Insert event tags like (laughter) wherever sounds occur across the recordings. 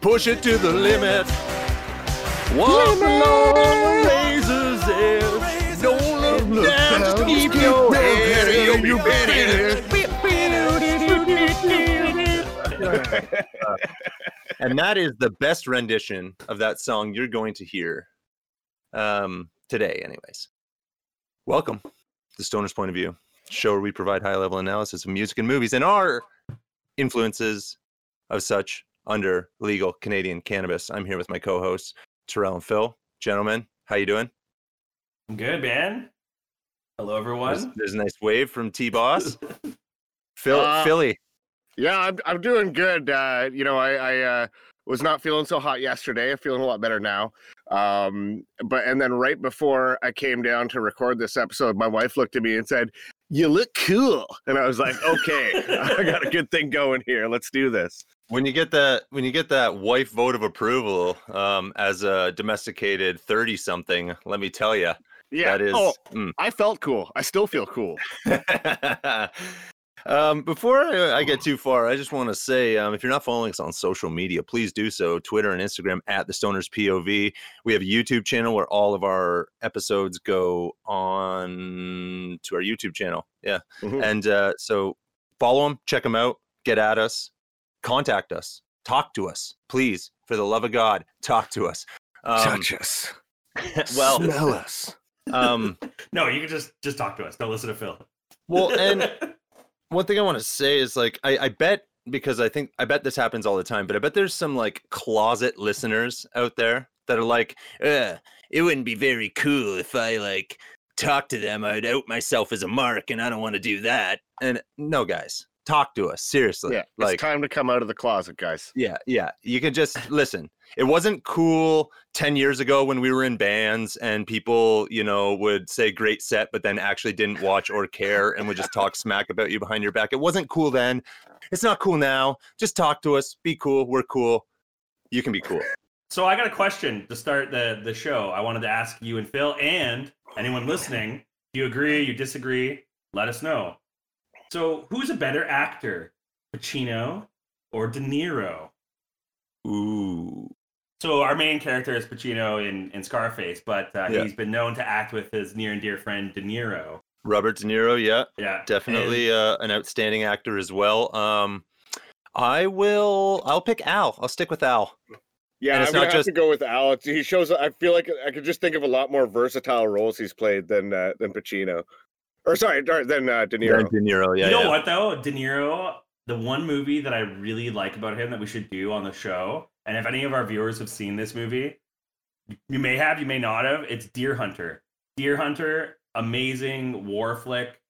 Push it to the limit. Walk along razor's edge. Don't look down, just keep your head. Be (laughs) and that is the best rendition of that song you're going to hear um, today, anyways. Welcome to Stoner's Point of View, show where we provide high level analysis of music and movies and our influences of such under legal Canadian cannabis. I'm here with my co-hosts Terrell and Phil. Gentlemen, how you doing? I'm good, man. Hello, There's, everyone. there's a nice wave from T Boss. (laughs) Phil, Uh, Philly. Yeah, I'm I'm doing good. Uh, you know, I I uh, was not feeling so hot yesterday. I'm feeling a lot better now. Um, but and then right before I came down to record this episode, my wife looked at me and said, "You look cool," and I was like, "Okay, (laughs) I got a good thing going here. Let's do this." When you get that, when you get that wife vote of approval um, as a domesticated thirty something, let me tell you, Yeah. that is. Oh, mm. I felt cool. I still feel cool. (laughs) um, before I, I get too far, I just want to say um, if you're not following us on social media, please do so. Twitter and Instagram at the Stoners POV. We have a YouTube channel where all of our episodes go on to our YouTube channel. Yeah. Mhm. And uh, so follow them, check them out, get at us, contact us, talk to us, please. For the love of God, talk to us. Um, us. (laughs) well, smell us. (laughs) um, No, you can just just talk to us. Don't listen to Phil. well, and (laughs) one thing I want to say is like I, I bet because I think I bet this happens all the time, but I bet there's some like closet listeners out there that are like, uh, it wouldn't be very cool if I like talk to them. I'd out myself as a mark, and I don't want to do that. And no, guys, talk to us seriously. Yeah, like it's time to come out of the closet, guys. yeah, yeah. You can just listen. It wasn't cool 10 years ago when we were in bands and people, you know, would say great set, but then actually didn't watch or care and would just talk smack about you behind your back. It wasn't cool then. It's not cool now. Just talk to us. Be cool. We're cool. You can be cool. so I got a question to start the the show. I wanted to ask you and Phil and anyone listening. Do you agree? You disagree? Let us know. So, who's a better actor, Pacino or De Niro? Ooh. So our main character is Pacino in, in Scarface, but uh, Yeah. he's been known to act with his near and dear friend De Niro. Robert De Niro, yeah. Yeah, Definitely uh, an outstanding actor as well. Um I will I'll pick Al. I'll stick with Al. Yeah, And it's I'm gonna not have just- to go with Al. He shows. I feel like I could just think of a lot more versatile roles he's played than uh, than Pacino, or sorry, or than uh, De Niro. De Niro, yeah. you know yeah. what though, De Niro. The one movie that I really like about him that we should do on the show, and if any of our viewers have seen this movie, you may have, you may not have. It's Deer Hunter. Deer Hunter, amazing war flick,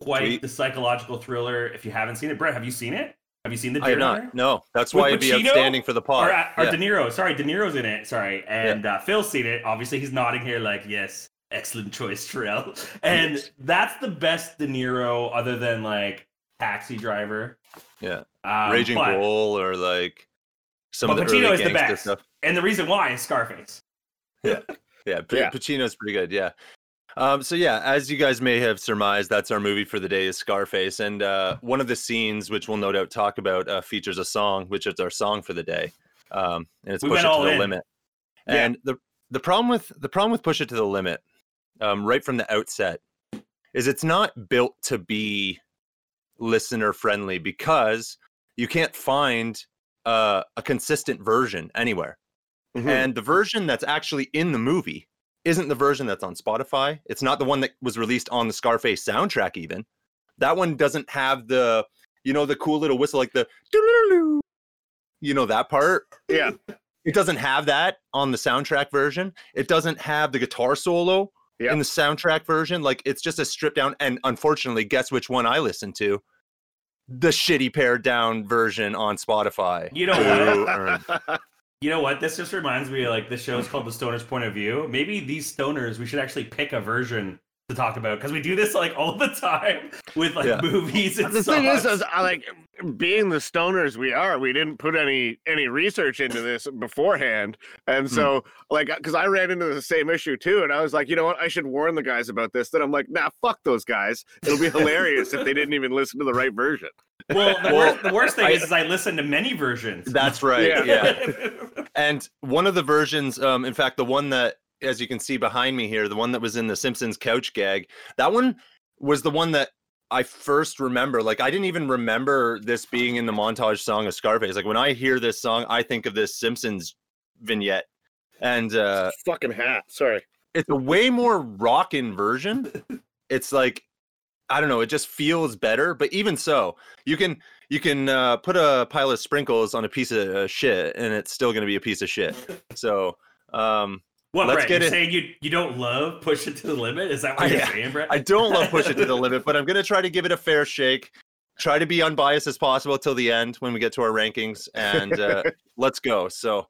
quite Sweet. the psychological thriller. If you haven't seen it, Brett, have you seen it? Have you seen the I Deer have Hunter? not. No, that's With why it'd be Pacino? outstanding for the pod. Or, uh, or Yeah. De Niro. Sorry, De Niro's in it. Sorry. And uh, Phil's seen it. Obviously, he's nodding here like, yes, excellent choice, Terrell. (laughs) And Yes. that's the best De Niro other than like Taxi Driver. Yeah. Um, Raging but- Bull or like some But of the Pacino early is the best. stuff. And the reason why is Scarface. (laughs) Yeah, P- Yeah. Pacino's pretty good. Yeah. Um, so yeah, as you guys may have surmised, that's our movie for the day is Scarface, and uh, one of the scenes, which we'll no doubt talk about, uh, features a song, which is our song for the day, um, and it's We "Push It to the in. Limit." Yeah. And the the problem with the problem with "Push It to the Limit," um, right from the outset, is it's not built to be listener friendly because you can't find uh, a consistent version anywhere. Mhm. And the version that's actually in the movie isn't the version that's on Spotify. It's not the one that was released on the Scarface soundtrack, even. That one doesn't have the, you know, the cool little whistle, like the, you know, that part. yeah, It doesn't have that on the soundtrack version. It doesn't have the guitar solo Yeah. in the soundtrack version. Like it's just a stripped down. And unfortunately, guess which one I listened to? The shitty pared down version on Spotify. You know what? (laughs) You know what? This just reminds me like the show is called The Stoner's Point of View. Maybe these stoners, we should actually pick a version to talk about because we do this like all the time with like Yeah. movies and the thing is, is I like being the stoners we are. We didn't put any any research into this beforehand, and Hmm. so like because I ran into the same issue too, and I was like, you know what, I should warn the guys about this. Then I'm like, nah, fuck those guys. It'll be hilarious if they didn't even listen to the right version. Well, the, Well, worst, the worst thing I- is, is I listen to many versions. That's right. Yeah. yeah. (laughs) And one of the versions, um, in fact, the one that, as you can see behind me here, the one that was in the Simpsons couch gag, that one was the one that I first remember. Like, I didn't even remember this being in the montage song of Scarface. Like, when I hear this song, I think of this Simpsons vignette. And uh, Fucking hat. Sorry. it's a way more rockin' version. It's like, I don't know, it just feels better. But even so, you can you can uh, put a pile of sprinkles on a piece of uh, shit, and it's still going to be a piece of shit. So, um, what, Let's Brett? get You're it- saying you you don't love push it to the limit? Is that what I- you're saying, Brett? I don't love push it to the (laughs) limit, but I'm going to try to give it a fair shake. Try to be unbiased as possible till the end when we get to our rankings, and uh, (laughs) let's go. So,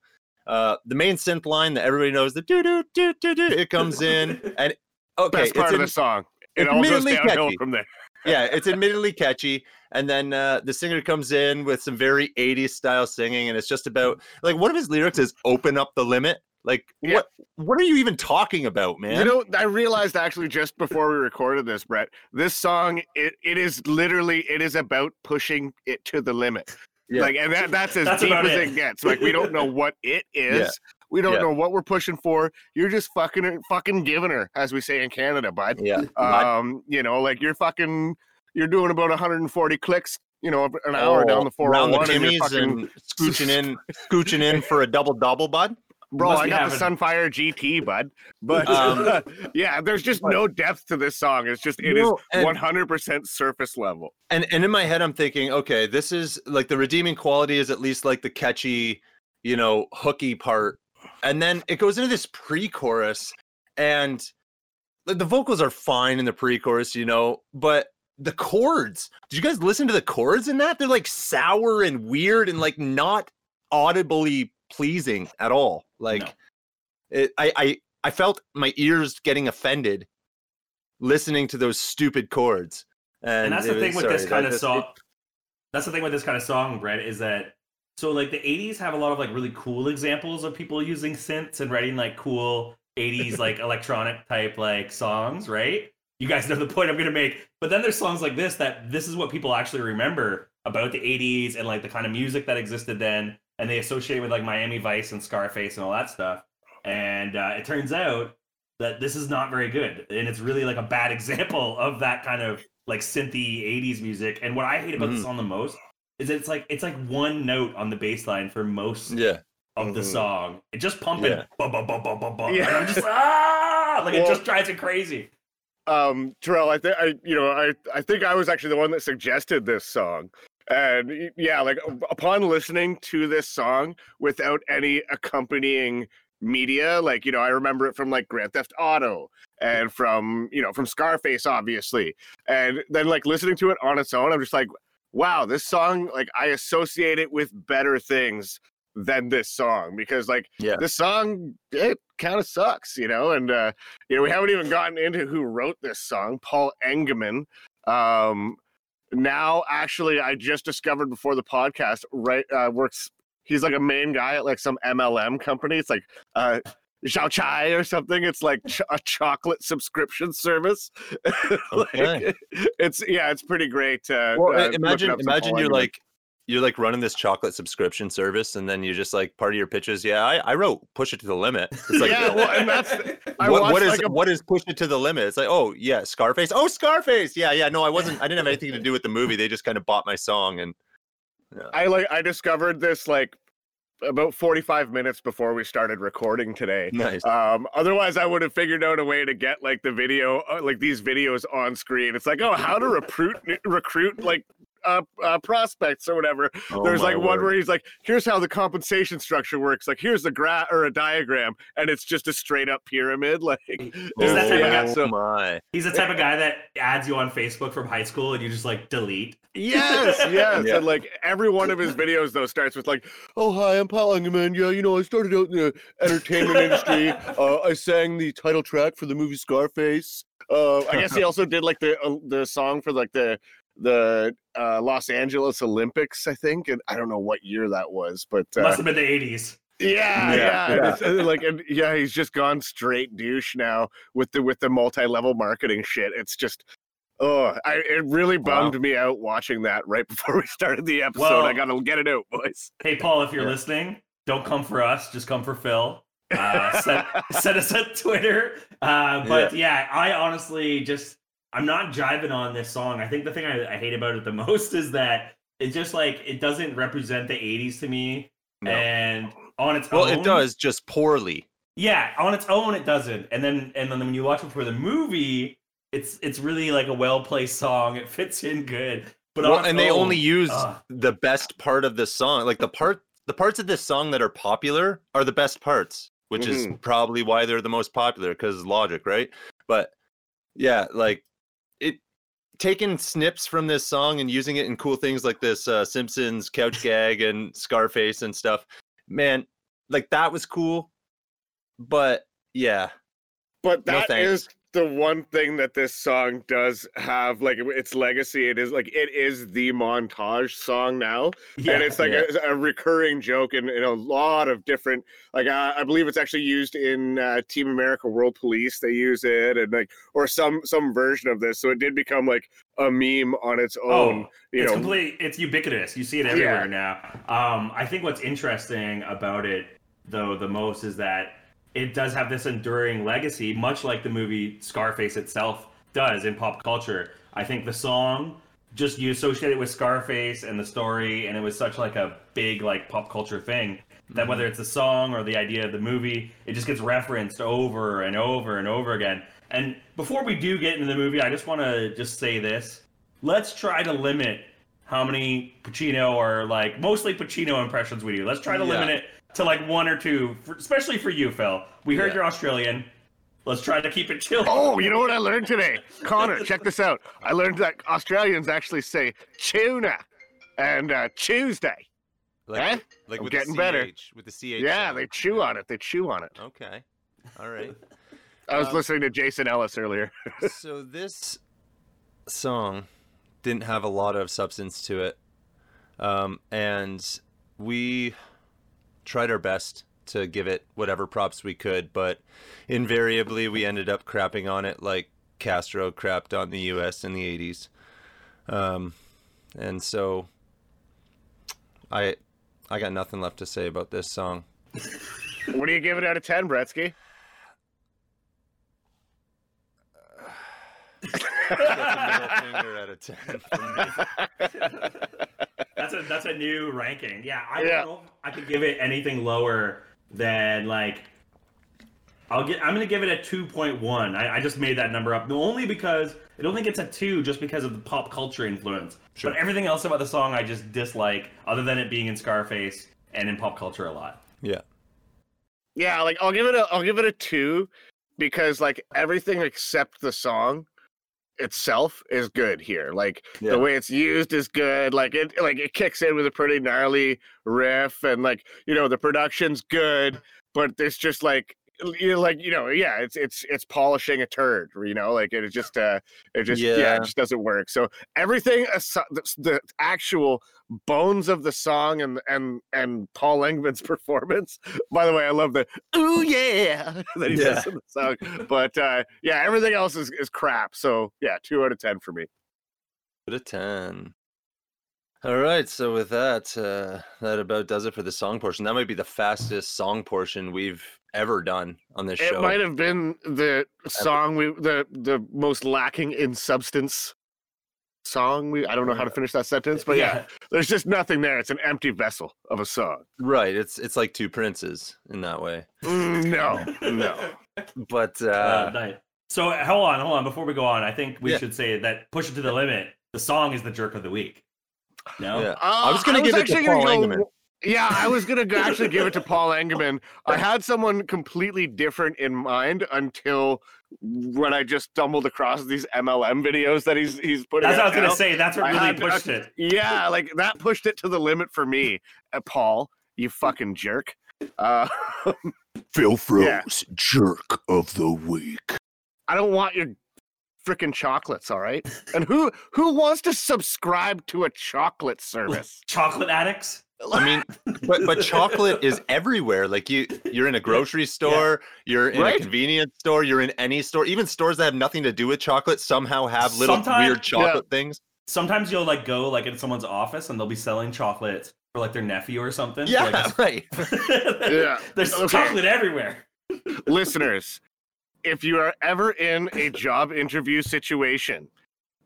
uh, the main synth line that everybody knows, the doo doo doo doo doo, it comes in, and (laughs) okay, Best part it's of in- the song. It all goes admittedly downhill catchy. from there. yeah, it's admittedly catchy. And then uh, the singer comes in with some very 80s style singing, and it's just about like one of his lyrics is "open up the limit." Like Yeah. what? What are you even talking about, man? You know, I realized actually just before we recorded this, Brett, this song it, it is literally it is about pushing it to the limit. Yeah. Like, and that, that's as That's deep as it. it. gets. Like, we don't know (laughs) what it is. Yeah. We don't Yeah. know what we're pushing for. You're just fucking her- fucking giving her, as we say in Canada, bud. yeah, Um, you know, like you're fucking, you're doing about 140 clicks, you know, an hour down the round the 401, and you're Timmies fucking, and scooching in, (laughs) scooching in for a double double, bud. Bro. I be got having- the Sunfire GT, bud. But Um, (laughs) yeah, there's just no depth to this song. It's just it is No, and- 100% surface level. and and in my head i'm thinking okay this is like the redeeming quality is at least like the catchy you know hooky part and then it goes into this pre-chorus and the, the vocals are fine in the pre-chorus you know but the chords did you guys listen to the chords in that they're like sour and weird and like not audibly pleasing at all like No. it, I, I i felt my ears getting offended listening to those stupid chords and, and that's the was- thing with sorry, this kind of song. That's the thing with this kind of song, Brett, is that so like the '80s have a lot of like really cool examples of people using synths and writing like cool '80s like (laughs) electronic type like songs, right? You guys know the point I'm gonna make. But then there's songs like this that this is what people actually remember about the '80s and like the kind of music that existed then, and they associate with like Miami Vice and Scarface and all that stuff. And uh, it turns out that this is not very good, and it's really like a bad (laughs) example of that kind of like synthy 80s music. And what I hate about Mhm. the song the most is it's like it's like one note on the bass line for most yeah of the Mhm. song. It just pumping Yeah. bum, bum, bum, bum, bum, bum. Yeah. And I'm just (laughs) ah like it just drives it crazy. um Terrell, I think I you know, I I think I was actually the one that suggested this song. And yeah, like upon listening to this song without any accompanying media, like you know, I remember it from like Grand Theft Auto and from, you know, from Scarface obviously. And then like listening to it on its own, I'm just like, wow, this song like I associate it with better things than this song because like Yeah. this song it kind of sucks, you know, and uh you know, we haven't even gotten into who wrote this song, Paul Engemann. Um, now, actually, I just discovered before the podcast, right? Uh, works. He's like a main guy at like some MLM company. It's like uh, Xocai or something. It's like ch- a chocolate subscription service. (laughs) Like, Okay. it's yeah, it's pretty great. Uh, Well, uh, imagine imagine you're like you're like running this chocolate subscription service, and then you're just like part of your pitches. Yeah, I, I wrote push it to the limit. It's like yeah, well, and that's (laughs) what, what is like a what is push it to the limit? It's like oh yeah, Scarface. Oh Scarface. Yeah, yeah. No, I wasn't. I didn't have anything to do with the movie. They just kind of bought my song, and I like I discovered this like about 45 minutes before we started recording today. nice. Um, otherwise, I would have figured out a way to get like the video, uh, like these videos on screen. It's like, oh, how to recruit recruit like uh, uh, prospects or whatever. Oh, There's my like one word. where he's like, here's how the compensation structure works. Like, here's the graph or a diagram, and it's just a straight up pyramid. (laughs) Like, Is oh, that type of guy- so my. He's the type of guy that adds you on Facebook from high school and you just like delete. Yes, (laughs) yes. Yeah. And like every one of his videos though starts with like, "Oh hi, I'm Paul Engemann. Yeah, you know, I started out in the entertainment industry. (laughs) Uh, I sang the title track for the movie Scarface. Uh, I guess he also did like the uh, the song for like the the uh, Los Angeles Olympics, I think, and I don't know what year that was, but uh, Must have been the 80s. yeah, Yeah, yeah, and yeah. like, and yeah, he's just gone straight douche now with the with the multi level marketing shit. It's just, Oh, I, it really bummed me out watching that right (laughs) before we started the episode. Well- I gotta get it out, boys. Hey, Paul, if you're Yeah. listening, don't come for us. Just come for Phil. (laughs) Uh, send, send us on Twitter. Uh, but yeah. I honestly just I'm not jiving on this song. I think the thing I, I hate about it the (laughs) most is that it just like it doesn't represent the '80s to me, No. and on its own Well, own, it does just poorly. Yeah, on its own, it doesn't. And then and then when you watch it for the movie, it's it's really like a well placed song. It fits in good. But Well, on its and they own, only use ugh. the best part of the song. Like the part, the parts of this song that are popular are the best parts, which is Mhm. probably why they're the most popular because logic, right? But yeah, like it taking snips from this song and using it in cool things like this uh, Simpsons couch gag and Scarface and stuff. Man, like that was cool. But yeah, But No that thanks. is the one thing that this song does have, like its legacy. It is like it is the montage song now, yeah, and it's like yeah. a, a recurring joke in, in a lot of different. Like uh, I believe it's actually used in uh, Team America: World Police. They use it, and like or some some version of this. So it did become like a meme on its own. Oh, you it's know, complete. It's ubiquitous. You see it everywhere now. Um, I think what's interesting about it, though, the most is that it does have this enduring legacy, much like the movie Scarface itself does in pop culture. I think the song just you associate it with Scarface and the story, and it was such like a big like pop culture thing that whether mm-hmm. it's the song or the idea of the movie, it just gets referenced over and over and over again. And before we do get into the movie, I just want to just say this: let's try to limit how many Pacino or like mostly Pacino impressions we do. Let's try to Yeah. limit it to like one or two, for, especially for you, Phil. We heard Yeah. you're Australian. Let's try to keep it chill. Oh, you know what I learned today? Connor, (laughs) check this out. I learned that Australians actually say tuna and uh, Tuesday. like Eh? like I'm with getting the better. CH, with the CH. Yeah, sound. they chew on it. They chew on it. Okay, all right. I was Um, listening to Jason Ellis earlier. (laughs) so this song didn't have a lot of substance to it um, and we tried our best to give it whatever props we could but invariably we ended up crapping on it like castro crapped on the us in the 80s um, and so i i got nothing left to say about this song what do you give it out of 10, Bretsky? Middle finger out of 10 from me. That's (laughs) a that's a new ranking. Yeah, I Yeah. don't know I could give it anything lower than like I'll get I'm gonna give it a two point one. I, I just made that number up. Only because it only gets a two just because of the pop culture influence. Sure. But everything else about the song I just dislike, other than it being in Scarface and in pop culture a lot. yeah Yeah, like I'll give it a I'll give it a two because like everything except the song itself is good here. Like Yeah. the way it's used is good. Like it like it kicks in with a pretty gnarly riff and like you know the production's good, but it's just like you like you know yeah it's it's it's polishing a turd you know like it just uh it just yeah, Yeah. it just doesn't work so everything the, the actual bones of the song and and and paul engemann's (laughs) performance by the way i love the oh yeah (laughs) that he Yeah. says in the song but uh yeah everything else is, is crap so yeah two out of ten for me Put a 10. All right, so with that, uh, that about does it for the song portion. That might be the fastest song portion we've ever done on this it show. It might have been the song we the the most lacking in substance song we i don't know how to finish that sentence but yeah there's just nothing there it's an empty vessel of a song Right, it's it's like two princes in that way. Mm, no (laughs) no But Uh, uh, nice. So hold on, hold on. Before we go on, I think we Yeah. should say that "Push It to the Limit." The song is the jerk of the week. No, yeah. Uh, was gonna give it to Paul go- Engemann. Yeah, I was gonna actually give it to Paul (laughs) Engemann. I had someone completely different in mind until when I just stumbled across these MLM videos that he's he's putting. that's what I out was gonna say. That's what I really had- pushed it. (laughs) Yeah, like that pushed it to the limit for me. Uh, Paul, you fucking jerk. Uh, (laughs) Phil Froze, Yeah. jerk of the week. I don't want your freaking chocolates, all right? And who who wants to subscribe to a chocolate service? Chocolate addicts. I mean, (laughs) but but chocolate is everywhere. Like you, you're in a grocery store, you're in Right. a convenience store, you're in any store, even stores that have nothing to do with chocolate somehow have little Sometime- weird chocolate things. Sometimes you'll like go like in someone's office and they'll be selling chocolate for like their nephew or something. for, Yeah, like, (laughs) right. (laughs) Yeah. There's Okay. chocolate everywhere. listeners, if you are ever in a job interview situation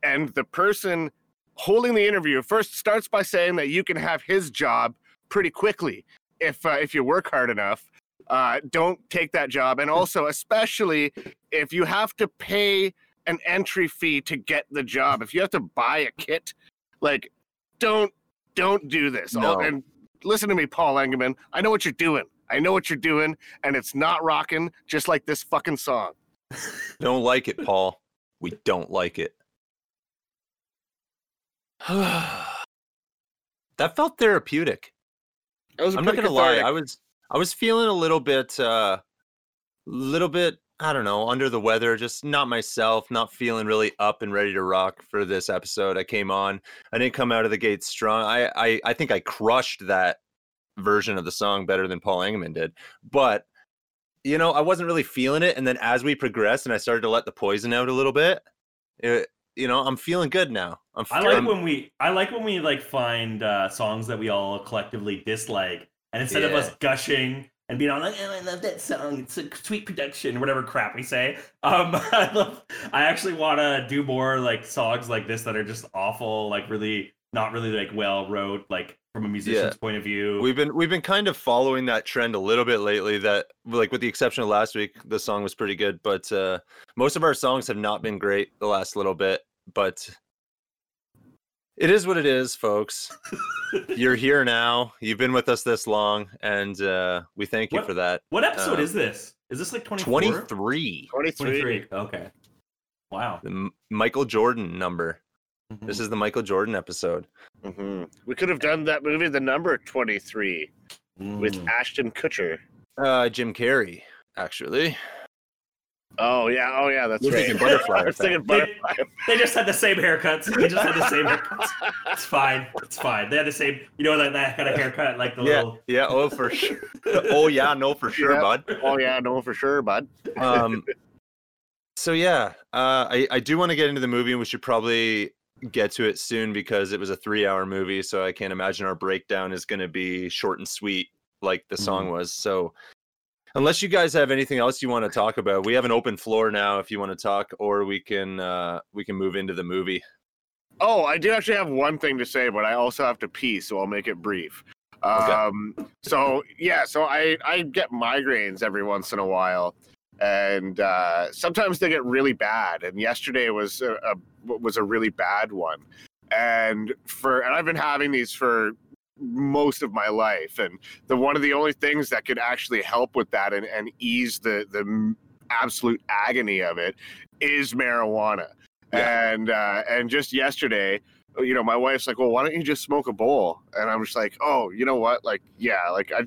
and the person holding the interview first starts by saying that you can have his job pretty quickly if uh, if you work hard enough, uh, don't take that job. And also, especially if you have to pay an entry fee to get the job, if you have to buy a kit, like don't don't do this. Oh, No. and listen to me, Paul Engelman. I know what you're doing. I know what you're doing, and it's not rocking, just like this fucking song. (laughs) Don't like it, Paul. We don't like it. (sighs) that felt therapeutic. That was I'm not gonna lie. I was I was feeling a little bit uh little bit, I don't know, under the weather, just not myself, not feeling really up and ready to rock for this episode. I came on. I didn't come out of the gate strong. I I, I think I crushed that version of the song better than Paul Engelman did. But you know, I wasn't really feeling it. And then as we progressed and I started to let the poison out a little bit, it, you know, I'm feeling good now. I'm I like when we I like when we like find uh, songs that we all collectively dislike, and instead of us gushing and being all like, "Oh, I love that song. It's a sweet production," whatever crap we say. Um, (laughs) I love. I actually want to do more like songs like this that are just awful, like really not really like well wrote, like from a musician's point of view. We've been we've been kind of following that trend a little bit lately. That like with the exception of last week, the song was pretty good, but uh, most of our songs have not been great the last little bit. But it is what it is, folks. (laughs) You're here now. You've been with us this long, and uh, we thank you What- for that. what episode uh, is this? Is this like 24? Twenty three, 23. 23. Okay. Wow. the M- Michael Jordan number. This is the Michael Jordan episode. Mhm. We could have done that movie, The Number 23, with Mm. Ashton Kutcher. Uh, Jim Carrey, actually. Oh, yeah. Oh, yeah. That's You're right. thinking Butterfly (laughs) I was thinking They- Butterfly. They just had the same haircuts. They just had the same haircuts. It's (laughs) fine. It's fine. They had the same, you know, that, that kind of haircut, like the Yeah, little. yeah. Oh, for sure. (laughs) oh, yeah. No, for sure, Yeah. bud. oh, yeah. No, for sure, bud. um so yeah uh i i do want to get into the movie and we should probably get to it soon because it was a three hour movie so i can't imagine our breakdown is going to be short and sweet like the song was so unless you guys have anything else you want to talk about we have an open floor now if you want to talk or we can uh we can move into the movie Oh, I do actually have one thing to say, but I also have to pee, so I'll make it brief. Okay. Um, so yeah, so I I get migraines every once in a while, and uh, sometimes they get really bad. And yesterday was a, a was a really bad one, and for and I've been having these for most of my life, and the one of the only things that could actually help with that and, and ease the the absolute agony of it is marijuana. Yeah. And uh, and just yesterday, you know, my wife's like, "Well, why don't you just smoke a bowl?" And I'm just like, "Oh, you know what? Like, yeah, like I,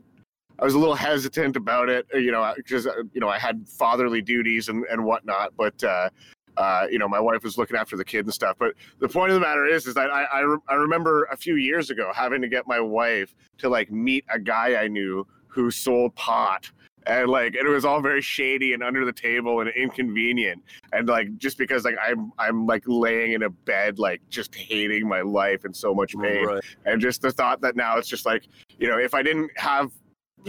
I was a little hesitant about it, uh, you know, because you know I had fatherly duties and and whatnot, but." uh uh, you know, my wife was looking after the kid and stuff. But the point of the matter is, is that I, I, re- I remember a few years ago having to get my wife to like meet a guy I knew who sold pot. And like, and it was all very shady and under the table and inconvenient and like just because like I'm I'm like laying in a bed like just hating my life and so much pain right and just the thought that now it's just like you know if I didn't have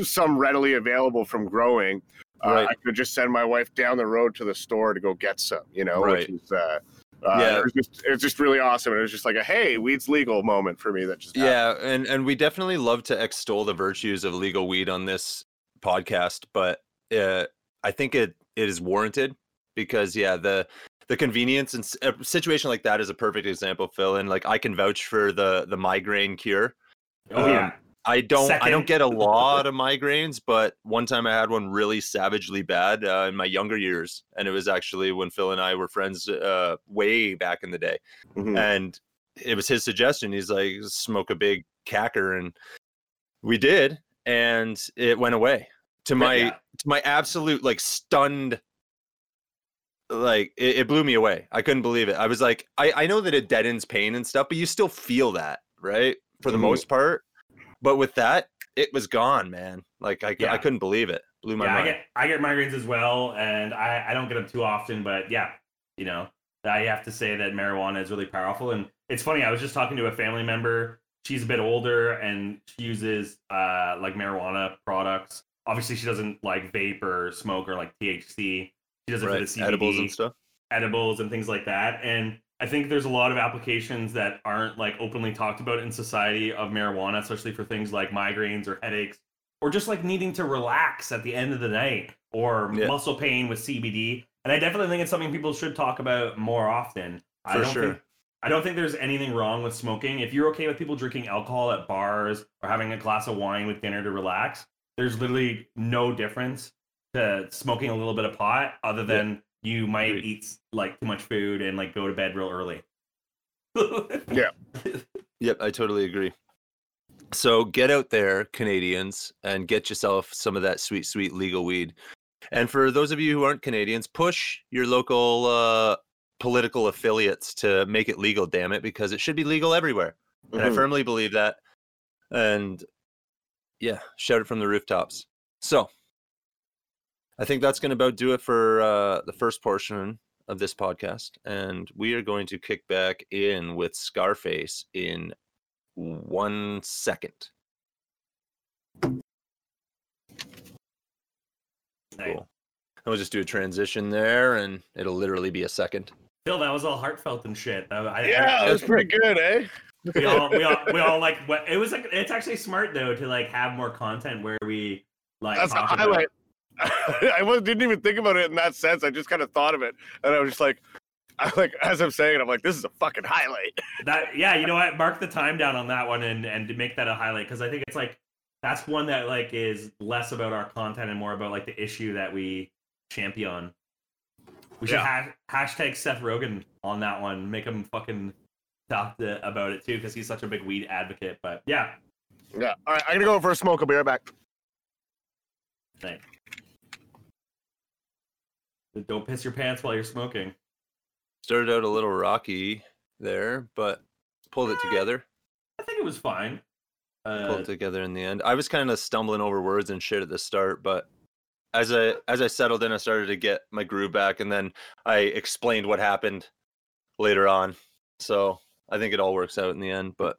some readily available from growing uh, I could just send my wife down the road to the store to go get some you know Right. which is uh, uh Yeah. it was just it was just really awesome it was just like a hey weed's legal moment for me that just happened. yeah and and we definitely love to extol the virtues of legal weed on this podcast but uh i think it it is warranted because yeah the the convenience and s- a situation like that is a perfect example phil and like i can vouch for the the migraine cure Oh, Um, yeah. I don't i don't get a (laughs) lot of migraines but one time i had one really savagely bad uh, in my younger years and it was actually when phil and i were friends uh way back in the day Mhm. and it was his suggestion. He's like, smoke a big cacker, and we did, and it went away. To my Yeah. to my absolute like stunned, like it, it blew me away. I couldn't believe it. I was like, I I know that it deadens pain and stuff, but you still feel that, right? For the Mhm. most part. But with that, it was gone, man. Like I, Yeah. I couldn't believe it. Blew my yeah, I get I get migraines as well, and I, I don't get them too often, but yeah, you know, I have to say that marijuana is really powerful. And it's funny, I was just talking to a family member. She's a bit older and she uses uh like marijuana products. Obviously, she doesn't like vape or smoke or like THC. She does it right. for the CBD Edibles and stuff. edibles and things like that. And I think there's a lot of applications that aren't like openly talked about in society of marijuana, especially for things like migraines or headaches, or just like needing to relax at the end of the night or Yeah. muscle pain with CBD. And I definitely think it's something people should talk about more often. I For don't sure. think I don't think there's anything wrong with smoking. If you're okay with people drinking alcohol at bars or having a glass of wine with dinner to relax, there's literally no difference to smoking a little bit of pot other than you might Agreed. eat like too much food and like go to bed real early. (laughs) Yeah. Yep, I totally agree. So get out there, Canadians, and get yourself some of that sweet, sweet legal weed. And for those of you who aren't Canadians, push your local uh, political affiliates to make it legal, damn it, because it should be legal everywhere. And I Mhm. firmly believe that. And yeah, shout it from the rooftops. So I think that's going to about do it for uh, the first portion of this podcast. And we are going to kick back in with Scarface in one second. Nice. Cool. And we'll just do a transition there, and it'll literally be a second. Phil, that was all heartfelt and shit. I, I, Yeah, I- that was pretty good, eh? we all we all we all like (laughs) what it was like it's actually smart though to like have more content where we like That's a talk about- highlight. (laughs) I didn't even think about it in that sense. I just kind of thought of it, and I was just like, I like as I'm saying it, I'm like, this is a fucking highlight. (laughs) that yeah you know what mark the time down on that one and and make that a highlight because i think it's like that's one that like is less about our content and more about like the issue that we champion we should Yeah. hash, hashtag seth rogen on that one make him fucking talk to, about it too because he's such a big weed advocate but yeah Yeah. All right, I'm gonna go for a smoke. I'll be right back. thanks. Don't piss your pants while you're smoking Started out a little rocky there, but pulled it together. i think it was fine pulled uh, it together in the end. I was kind of stumbling over words and shit at the start, but as I as I settled in, I started to get my groove back, and then I explained what happened later on. So I think it all works out in the end. But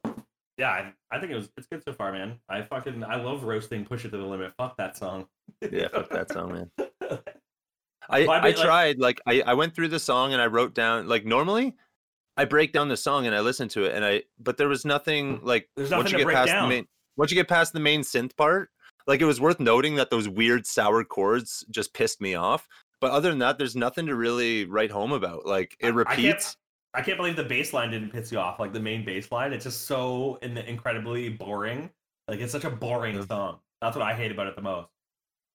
yeah I, I think it was it's good so far man i fucking i love roasting push it to the limit fuck that song yeah, fuck that song, man. (laughs) I, Well, I I, mean, like- tried like I, I went through the song and I wrote down like normally I break down the song and I listen to it and I but there was nothing mm. like There's once you to get past down. the main once you get past the main synth part like it was worth noting that those weird sour chords just pissed me off but other than that there's nothing to really write home about like it I can't- repeats I can't believe the bass line didn't piss you off. Like the main bass line, it's just so in- incredibly boring. Like it's such a boring song. That's what I hate about it the most.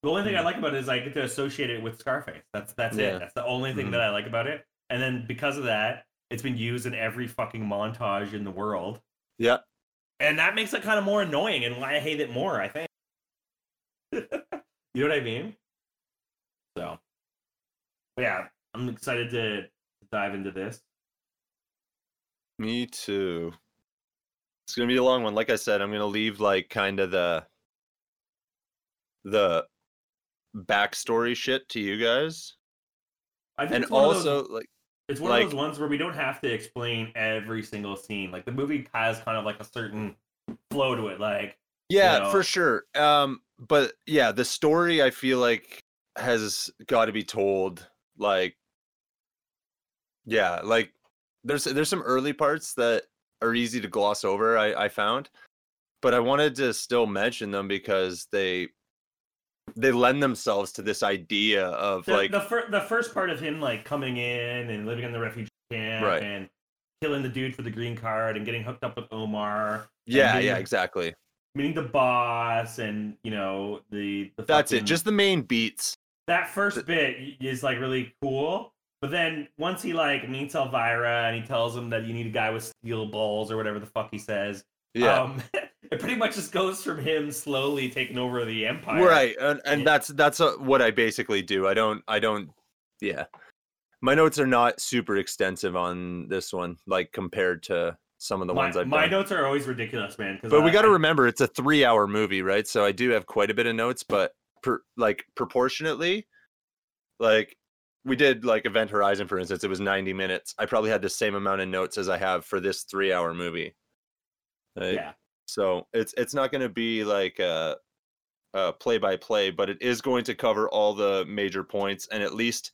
The only thing I Mm. like about it is I get to associate it with Scarface. That's that's Yeah. it. That's the only thing Mhm. that I like about it. And then because of that, it's been used in every fucking montage in the world. yeah And that makes it kind of more annoying and why I hate it more, I think. (laughs) you know what I mean? So, yeah, I'm excited to dive into this. me too it's gonna be a long one like I said I'm gonna leave like kind of the the backstory shit to you guys I think and it's one those- also like It's one Like- of those ones where we don't have to explain every single scene. Like the movie has kind of like a certain flow to it. Like yeah know? for sure um but yeah the story i feel like has got to be told like yeah like there's there's some early parts that are easy to gloss over i i found but i wanted to still mention them because they they lend themselves to this idea of the like the, fir- the first part of him like coming in and living in the refugee camp Right. and killing the dude for the green card and getting hooked up with Omar, yeah yeah exactly meeting the boss, and you know the, the that's it just the main beats that first the- bit is like really cool. But then once he like meets Elvira and he tells him that you need a guy with steel balls or whatever the fuck he says, yeah Um, (laughs) (laughs) it pretty much just goes from him slowly taking over the empire. right and, and that's that's uh what i basically do i don't i don't yeah my notes are not super extensive on this one like compared to some of the my, ones I've my done. notes are always ridiculous, man. but we got to remember it's a three-hour movie, right? So I do have quite a bit of notes, but per, like proportionately, like we did like Event Horizon, for instance, it was 90 minutes. I probably had the same amount of notes as I have for this three-hour movie. Like, Yeah, So it's it's not going to be like a, a play-by-play, but it is going to cover all the major points and at least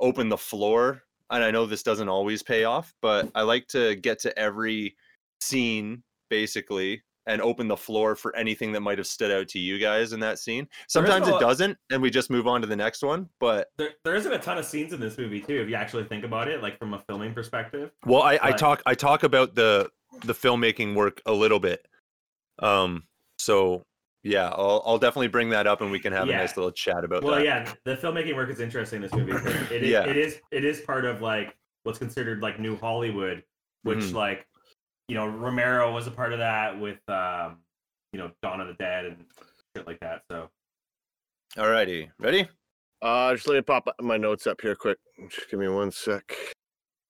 open the floor. And I know this doesn't always pay off, but I like to get to every scene basically and open the floor for anything that might have stood out to you guys in that scene. Sometimes a it doesn't, and we just move on to the next one. But there, there isn't a ton of scenes in this movie too, if you actually think about it, like from a filming perspective. well, I, I talk I talk about the the filmmaking work a little bit. Um, so yeah, I'll I'll definitely bring that up, and we can have a nice little chat about Well, that. yeah, the filmmaking work is interesting in this movie. 'cause (laughs) It is, Yeah. it is it is part of like what's considered like new Hollywood, which Mhm. like you know Romero was a part of that with um you know Dawn of the Dead and shit like that. So Alrighty, ready? Uh, just let me pop my notes up here quick. Just give me one sec.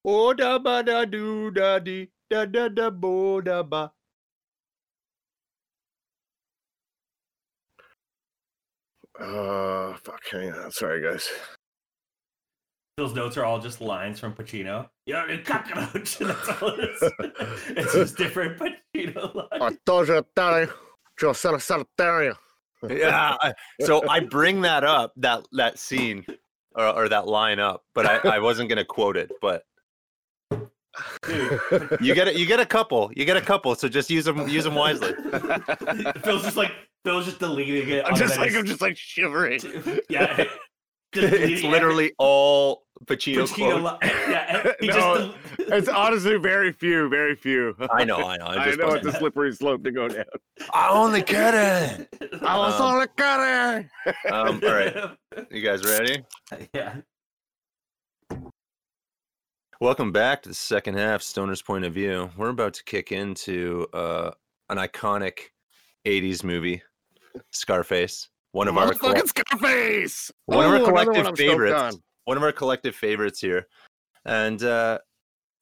Oh da ba da do da dee da da da bo da ba. Uh, fuck, hang on. Sorry, guys. those notes are all just lines from Pacino. Yeah, the cockroach. (laughs) That's all it is. (laughs) it's just different Pacino lines. I told you, Terry. Just said Sanitaria. Yeah. I- So I bring that up that that scene or, or that line up, but I, I wasn't gonna quote it. But Dude, (laughs) you get it. You get a couple. You get a couple. So just use them. Use them wisely. Phil's just like Phil's just deleting it. I'm just like, I'm just like shivering. (laughs) yeah. just It's literally all Pacino, Pacino. quotes. li- yeah, (laughs) he No, just. del- It's honestly very few, very few. I know. I know. I'm (laughs) I just know it's a slippery slope to go down. I only cut it. I was Um, only kidding. Um, all right, you guys ready? yeah. Welcome back to the second half, Stoner's Point of View. We're about to kick into uh, an iconic 80s movie, Scarface. One of our coll- Motherfucking Scarface. one of our Ooh, another one collective favorites. on. One of our collective favorites here. And uh,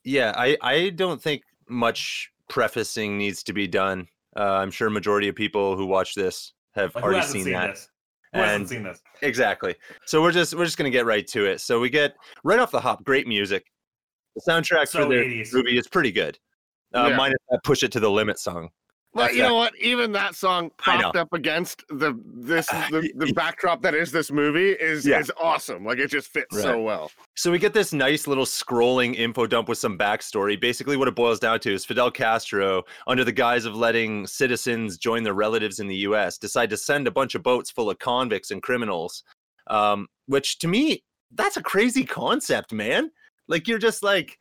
yeah, I, I don't think much prefacing needs to be done. Uh, I'm sure majority of people who watch this have Like, who already hasn't seen, seen that. this? Who hasn't seen this? Exactly. So we're just we're just gonna get right to it. So we get right off the hop, great music. The soundtrack So for the movie is pretty good. Uh, Yeah. Minus that "Push It to the Limit" song. But you know what? Even that song propped up against the this Uh, the, the backdrop that is this movie is Yeah. is awesome. Like it just fits so well. So we get this nice little scrolling info dump with some backstory. Basically, what it boils down to is Fidel Castro, under the guise of letting citizens join their relatives in the U.S., decide to send a bunch of boats full of convicts and criminals. Um, which to me, that's a crazy concept, man. Like you're just like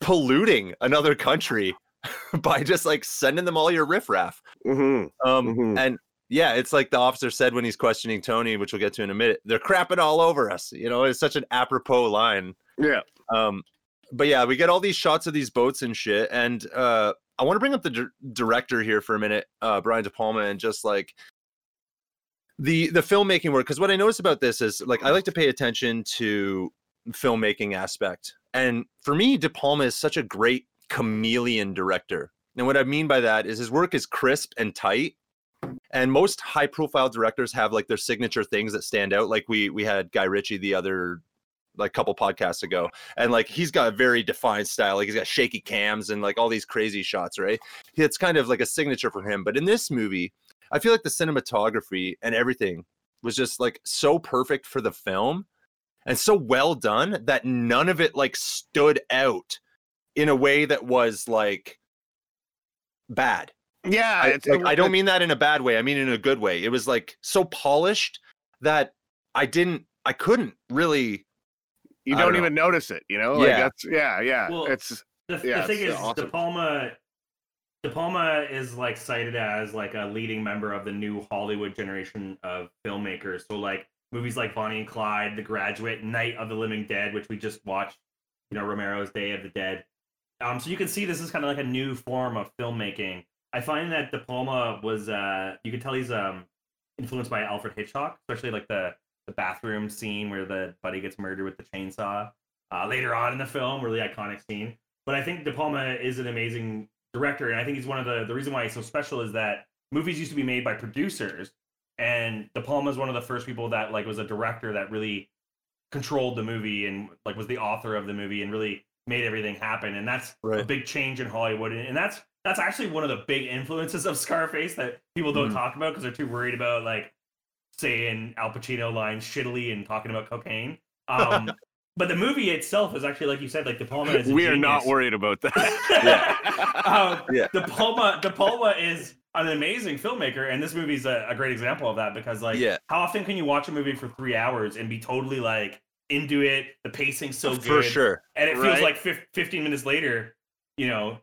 polluting another country (laughs) by just like sending them all your riffraff. hmm Um, Mhm. and yeah, it's like the officer said when he's questioning Tony, which we'll get to in a minute. They're crapping all over us. You know, it's such an apropos line. Yeah. Um, but yeah, we get all these shots of these boats and shit. And uh, I want to bring up the dir- director here for a minute, uh, Brian De Palma, and just like the the filmmaking work. Because what I notice about this is like I like to pay attention to filmmaking aspect, and for me, De Palma is such a great chameleon director. And what I mean by that is his work is crisp and tight. And most high profile directors have like their signature things that stand out. Like we we had Guy Ritchie the other like couple podcasts ago and like he's got a very defined style like he's got shaky cams and like all these crazy shots right it's kind of like a signature for him but in this movie i feel like the cinematography and everything was just like so perfect for the film and so well done that none of it like stood out in a way that was like bad Yeah. I, it's, like, I don't mean that in a bad way. I mean in a good way. It was like so polished that I didn't, I couldn't really. you don't, don't know. even notice it. You know. Like Yeah. That's yeah. Yeah. Well, it's The, Yeah, the thing it's is, awesome. De Palma, De Palma is like cited as like a leading member of the new Hollywood generation of filmmakers. So like movies like Bonnie and Clyde, The Graduate, Night of the Living Dead, which we just watched, you know, Romero's Day of the Dead. Um, so you can see this is kind of like a new form of filmmaking. I find that De Palma was, uh, you can tell he's um influenced by Alfred Hitchcock, especially like the the bathroom scene where the buddy gets murdered with the chainsaw. Uh, later on in the film, really iconic scene. But I think De Palma is an amazing director, and I think he's one of the the reason why he's so special is that movies used to be made by producers, and De Palma is one of the first people that like was a director that really controlled the movie and like was the author of the movie and really made everything happen. And that's a big change in Hollywood, and, and that's that's actually one of the big influences of Scarface that people don't Mhm. talk about because they're too worried about like saying Al Pacino lines shittily and talking about cocaine. Um, (laughs) but the movie itself is actually, like you said, like De Palma is. we are not worried about that. (laughs) um, Yeah. De Palma, De Palma is an amazing filmmaker, and this movie's a, a great example of that because, like, Yeah. how often can you watch a movie for three hours and be totally like into it? The pacing's so good, For sure. and it feels like fif- 15 minutes later, you know,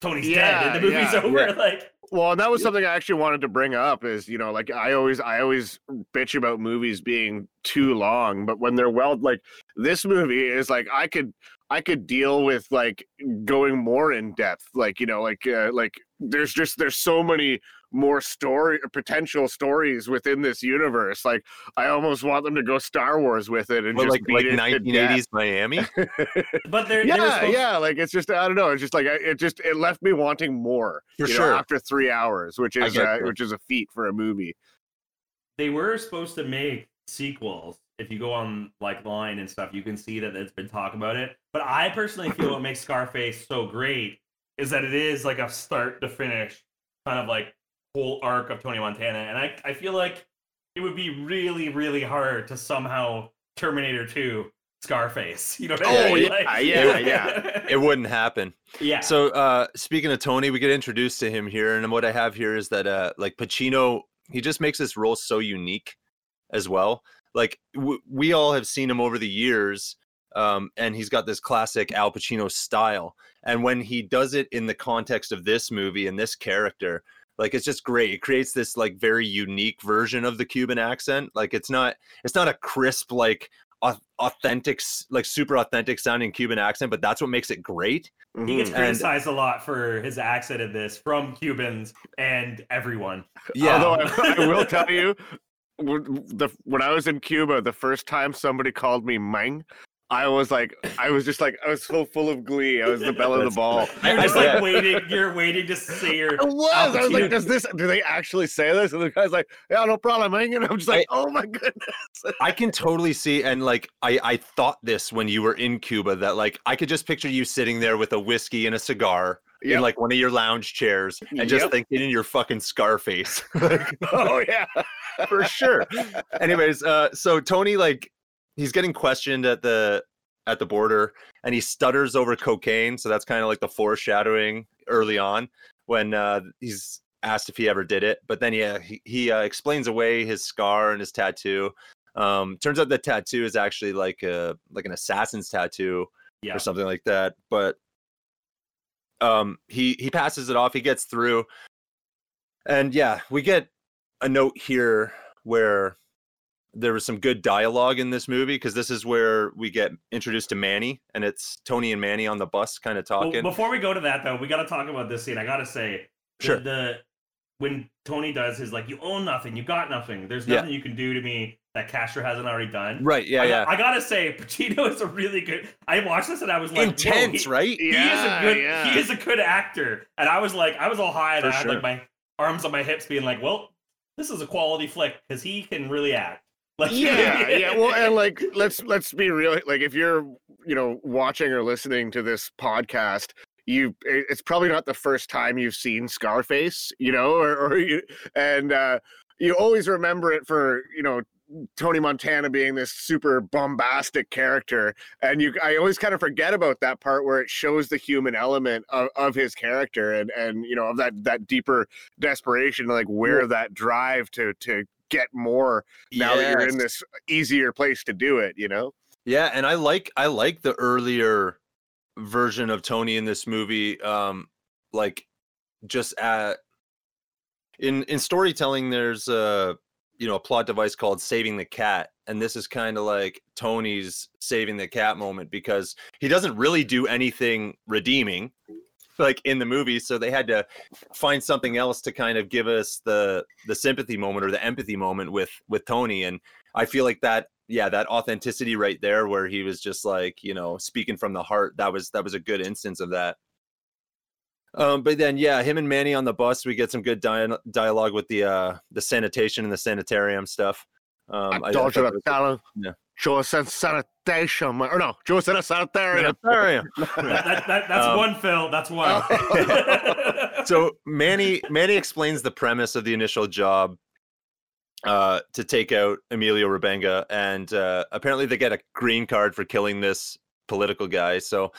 Tony's Yeah, dead and the movie's yeah, over. yeah. Like, Well, and that was something I actually wanted to bring up is, you know, like I always I always bitch about movies being too long, but when they're well like this movie is like I could I could deal with like going more in depth, like, you know, like uh, like there's just there's so many more story potential stories within this universe. Like I almost want them to go Star Wars with it and Well, just like beat like it 1980s Miami. (laughs) but they're, they were yeah, supposed- yeah. Like it's just I don't know. It's just like it just it left me wanting more For you know, sure. after three hours, which is uh, which is a feat for a movie. they were supposed to make sequels. If you go on like line and stuff, you can see that it's been talk about it. But I personally feel what makes Scarface so great is that it is like a start to finish kind of like whole arc of Tony Montana. And I, I feel like it would be really, really hard to somehow Terminator 2 Scarface. You know what I Oh, mean? yeah, Like- yeah, yeah. (laughs) It wouldn't happen. yeah. So uh speaking of Tony, we get introduced to him here, and what I have here is that uh like Pacino, he just makes this role so unique as well. Like w- we all have seen him over the years, um, and he's got this classic Al Pacino style. And when he does it in the context of this movie and this character, like it's just great. It creates this like very unique version of the Cuban accent. Like it's not it's not a crisp like authentic like super authentic sounding Cuban accent, but that's what makes it great. he gets. Mm, and- criticized a lot for his accent in this from Cubans and everyone. (laughs) Yeah. Although I, (laughs) I will tell you, when- the when I was in Cuba, the first time somebody called me Mang, I was like, I was just like, I was so full of glee. I was the belle of the ball. You're just I- like waiting. You're waiting to see your. I was. I was like, does this? Do they actually say this? And the guy's like, yeah, no problem, Mang. And I'm just like, oh my goodness. (laughs) I can totally see, and like I, I thought this when you were in Cuba that like I could just picture you sitting there with a whiskey and a cigar in like one of your lounge chairs and just Yep. thinking in your fucking Scarface, Like, (laughs) (laughs) oh yeah. for sure. Anyways, uh, so Tony like he's getting questioned at the at the border, and he stutters over cocaine. So that's kind of like the foreshadowing early on when uh, he's asked if he ever did it. But then yeah, he, he uh, explains away his scar and his tattoo. Um, turns out the tattoo is actually like a like an assassin's tattoo Yeah. or something like that. But um, he he passes it off. He gets through, and yeah, we get a note here where there was some good dialogue in this movie because this is where we get introduced to Manny, and it's Tony and Manny on the bus, kind of Well, talking. before we go to that, though, we got to talk about this scene. I got to say, the, Sure. the when Tony does his like, you own nothing, you got nothing. There's Yeah. nothing you can do to me that Castro hasn't already done. right? Yeah, I, yeah. I gotta say, Pacino is a really good. I watched this and I was like, Intense, he- right? He Yeah, is a good. yeah. He is a good actor, and I was like, I was all high, and For I had sure. like my arms on my hips, being like, well, this is a quality flick because he can really act. Like, yeah. (laughs) Yeah well and like let's let's be real like if you're you know watching or listening to this podcast you it's probably not the first time you've seen scarface you know or, or you and uh you always remember it for you know tony montana being this super bombastic character and you i always kind of forget about that part where it shows the human element of, of his character and and you know of that that deeper desperation like where that drive to to get more now that you're in this easier place to do it, you know? Yeah, and I like I like the earlier version of Tony in this movie. Um, like just at in in storytelling, there's a you know a plot device called saving the cat, and this is kind of like Tony's saving the cat moment because he doesn't really do anything redeeming like in the movie so they had to find something else to kind of give us the the sympathy moment or the empathy moment with with Tony and I feel like that yeah that authenticity right there where he was just like you know speaking from the heart that was that was a good instance of that Um, but then, yeah, him and Manny on the bus, we get some good dia- dialogue with the uh, the sanitation and the sanitarium stuff. Um, I told you thought to it tell him. Yeah. Joe said sanitation. Or no, Joe said a sanitarium. Sanitarium. That, (laughs) that, that- that's Um, one, Phil. That's one. (laughs) so Manny Manny explains the premise of the initial job uh, to take out Emilio Rebenga, and uh, apparently they get a green card for killing this political guy. So,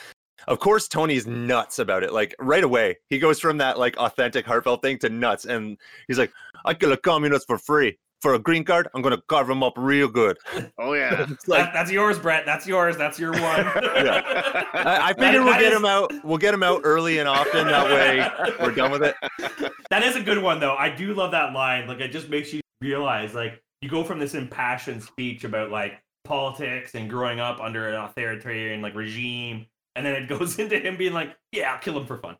of course, Tony's nuts about it. Like right away, he goes from that like authentic, heartfelt thing to nuts, and he's like, "I kill a communist for free for a green card. I'm gonna carve him up real good." oh yeah. (laughs) Like, That- that's yours, Brett. That's yours. That's your one. (laughs) I, I That- figure we'll that get is- him out. We'll get him out early and often. That way, we're done with it. That is a good one, though. I do love that line. Like, it just makes you realize, like, you go from this impassioned speech about like politics and growing up under an authoritarian like regime, and then it goes (laughs) into him being like, "Yeah, I'll kill him for fun."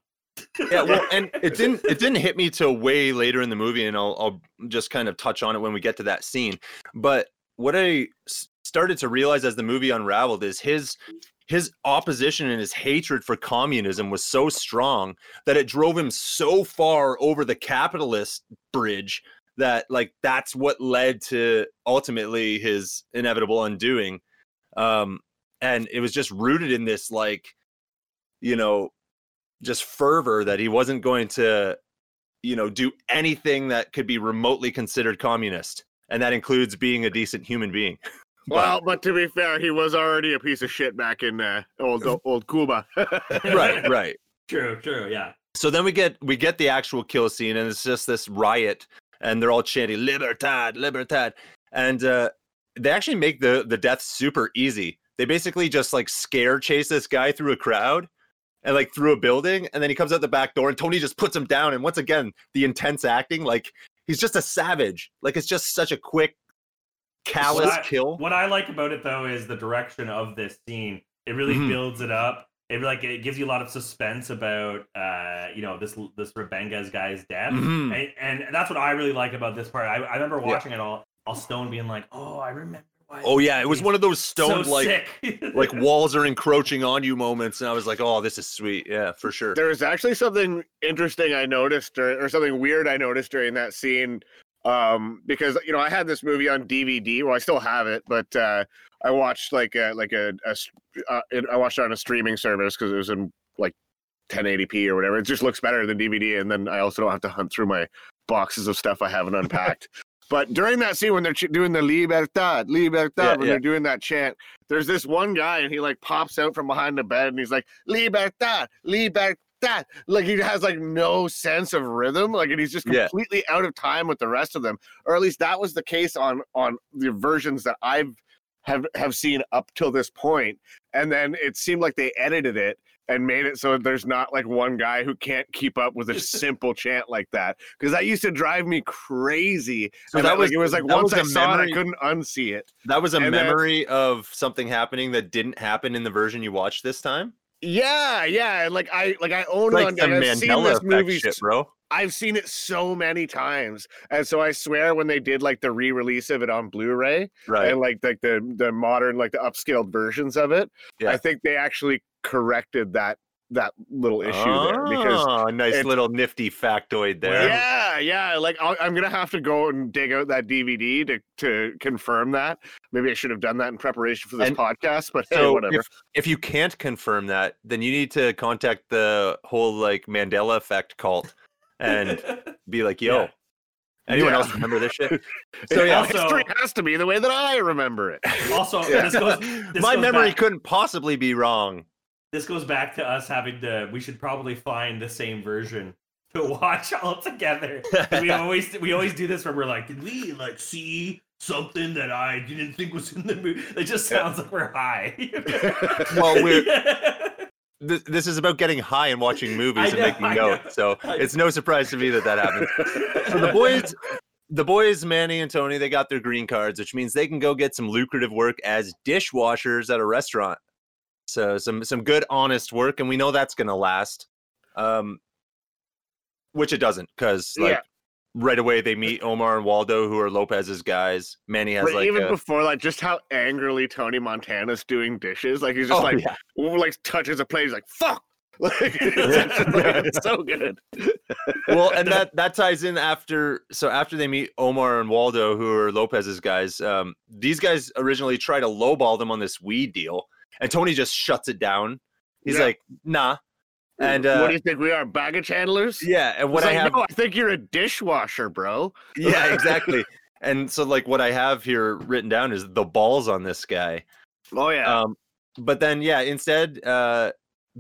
(laughs) yeah well and it didn't it didn't hit me till way later in the movie and I'll, I'll just kind of touch on it when we get to that scene. But what I started to realize as the movie unraveled is his his opposition and his hatred for communism was so strong that it drove him so far over the capitalist bridge that like that's what led to ultimately his inevitable undoing. Um and it was just rooted in this like you know just fervor that he wasn't going to you know do anything that could be remotely considered communist and that includes being a decent human being (laughs) Well, but to be fair, he was already a piece of shit back in uh, old old Cuba. (laughs) right right True, true, yeah. so then we get we get the actual kill scene and it's just this riot and they're all chanting libertad libertad and uh they actually make the the death super easy they basically just like scare chase this guy through a crowd and like through a building and then he comes out the back door and tony just puts him down and once again the intense acting like he's just a savage like it's just such a quick callous What I- kill What I like about it though is the direction of this scene. It really Mhm. builds it up. It like it gives you a lot of suspense about uh you know this this Rebenga's guy's death. Mhm. And, and that's what I really like about this part. I, I remember watching it all all stone being like, "Oh, I remember oh yeah it was one of those so stoned like (laughs) like (laughs) walls are encroaching on you moments and i was like oh this is sweet yeah for sure there was actually something interesting I noticed, or, or something weird I noticed during that scene. Um, because you know I had this movie on DVD. Well, I still have it, but uh, I watched like a like a, a uh, it, I watched it on a streaming service because it was in like 1080p or whatever. It just looks better than DVD, and then I also don't have to hunt through my boxes of stuff I haven't unpacked. But during that scene when they're ch- doing the Libertad, Libertad, Yeah, when yeah. they're doing that chant, there's this one guy and he like pops out from behind the bed and he's like, Libertad, Libertad. Like he has like no sense of rhythm. Like and he's just Yeah. completely out of time with the rest of them. Or at least that was the case on on the versions that I've have have seen up till this point. And then it seemed like they edited it and made it so there's not like one guy who can't keep up with a (laughs) simple chant like that because that used to drive me crazy. So and that that was- like it was like once was I saw it, memory- I couldn't unsee it. that was a and memory of something happening that didn't happen in the version you watched this time Yeah, yeah, and like I like I own like it. On, I've seen this movie. shit bro I've seen it so many times, and so I swear when they did like the re-release of it on Blu-ray right and like like the the modern like the upscaled versions of it, Yeah. I think they actually corrected that that little issue there because Oh, a nice little nifty factoid there. Yeah, yeah. Like I'll, I'm gonna have to go and dig out that DVD to to confirm that. Maybe I should have done that in preparation for this And podcast, but hey, So whatever. if, if you can't confirm that, then you need to contact the whole like Mandela effect cult and (laughs) be like, "Yo, Yeah. anyone Yeah. else remember this shit?" (laughs) So yeah, Also- history has to be the way that I remember it. also, Yeah. this goes this my goes memory back- couldn't possibly be wrong. This goes back to us having to we should probably find the same version to (laughs) watch all together we (laughs) always we always do this where we're like did we like see something that i didn't think was in the movie it just sounds like we're high (laughs) Well, we're this, this is about getting high and watching movies I and making I know. notes. So it's no surprise to me that that happens. So the boys, the boys, Manny and Tony, they got their green cards, which means they can go get some lucrative work as dishwashers at a restaurant. So some some good, honest work, and we know that's gonna last. Um, which it doesn't, because like Yeah. right away they meet Omar and Waldo, who are Lopez's guys. Manny has But like even a, before like just how angrily Tony Montana's doing dishes. Like he's just Oh, like yeah. like touches a plate. He's like, fuck. (laughs) Like, (laughs) it's, like, it's so good. well, and (laughs) that that ties in after so after they meet Omar and Waldo, who are Lopez's guys. Um, these guys originally try to lowball them on this weed deal, and Tony just shuts it down. He's Yeah. like, "Nah." And what uh, do you think we are, baggage handlers? yeah, and what It's I like, have, no, I think you're a dishwasher, bro. (laughs) yeah, exactly. and so like what I have here written down is the balls on this guy. Oh yeah. Um, but then yeah, instead, uh,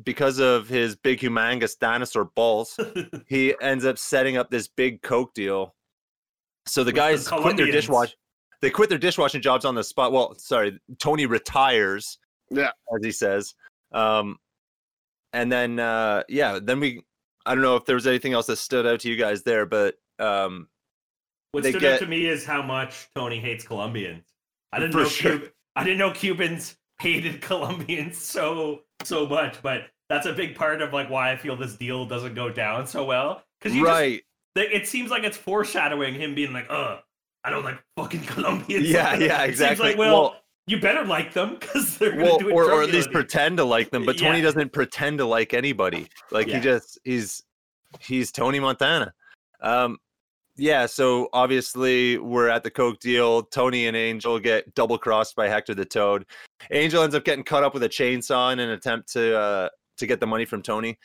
because of his big humongous dinosaur balls, (laughs) he ends up setting up this big coke deal. So the With the guys quit their Colombians. dishwash. They quit their dishwashing jobs on the spot. Well, sorry, Tony retires. Yeah. as he says. Um, and then uh, yeah, then we. I don't know if there was anything else that stood out to you guys there, but um, What stood get- out to me is how much Tony hates Colombians. I didn't For know sure. Cub- I didn't know Cubans (laughs) hated Colombians so so much, but that's a big part of like why I feel this deal doesn't go down so well. Because you just, right, they- it seems like it's foreshadowing him being like, "Uh, I don't like fucking (laughs) Colombians." Yeah, yeah, It exactly. seems like, well, Well- you better like them because they're well, or, or at least pretend to like them. But Tony Yeah. doesn't pretend to like anybody. Like Yeah. he just he's he's Tony Montana. Um, yeah. So obviously we're at the coke deal. Tony and Angel get double crossed by Hector the Toad. Angel ends up getting cut up with a chainsaw in an attempt to uh, to get the money from Tony.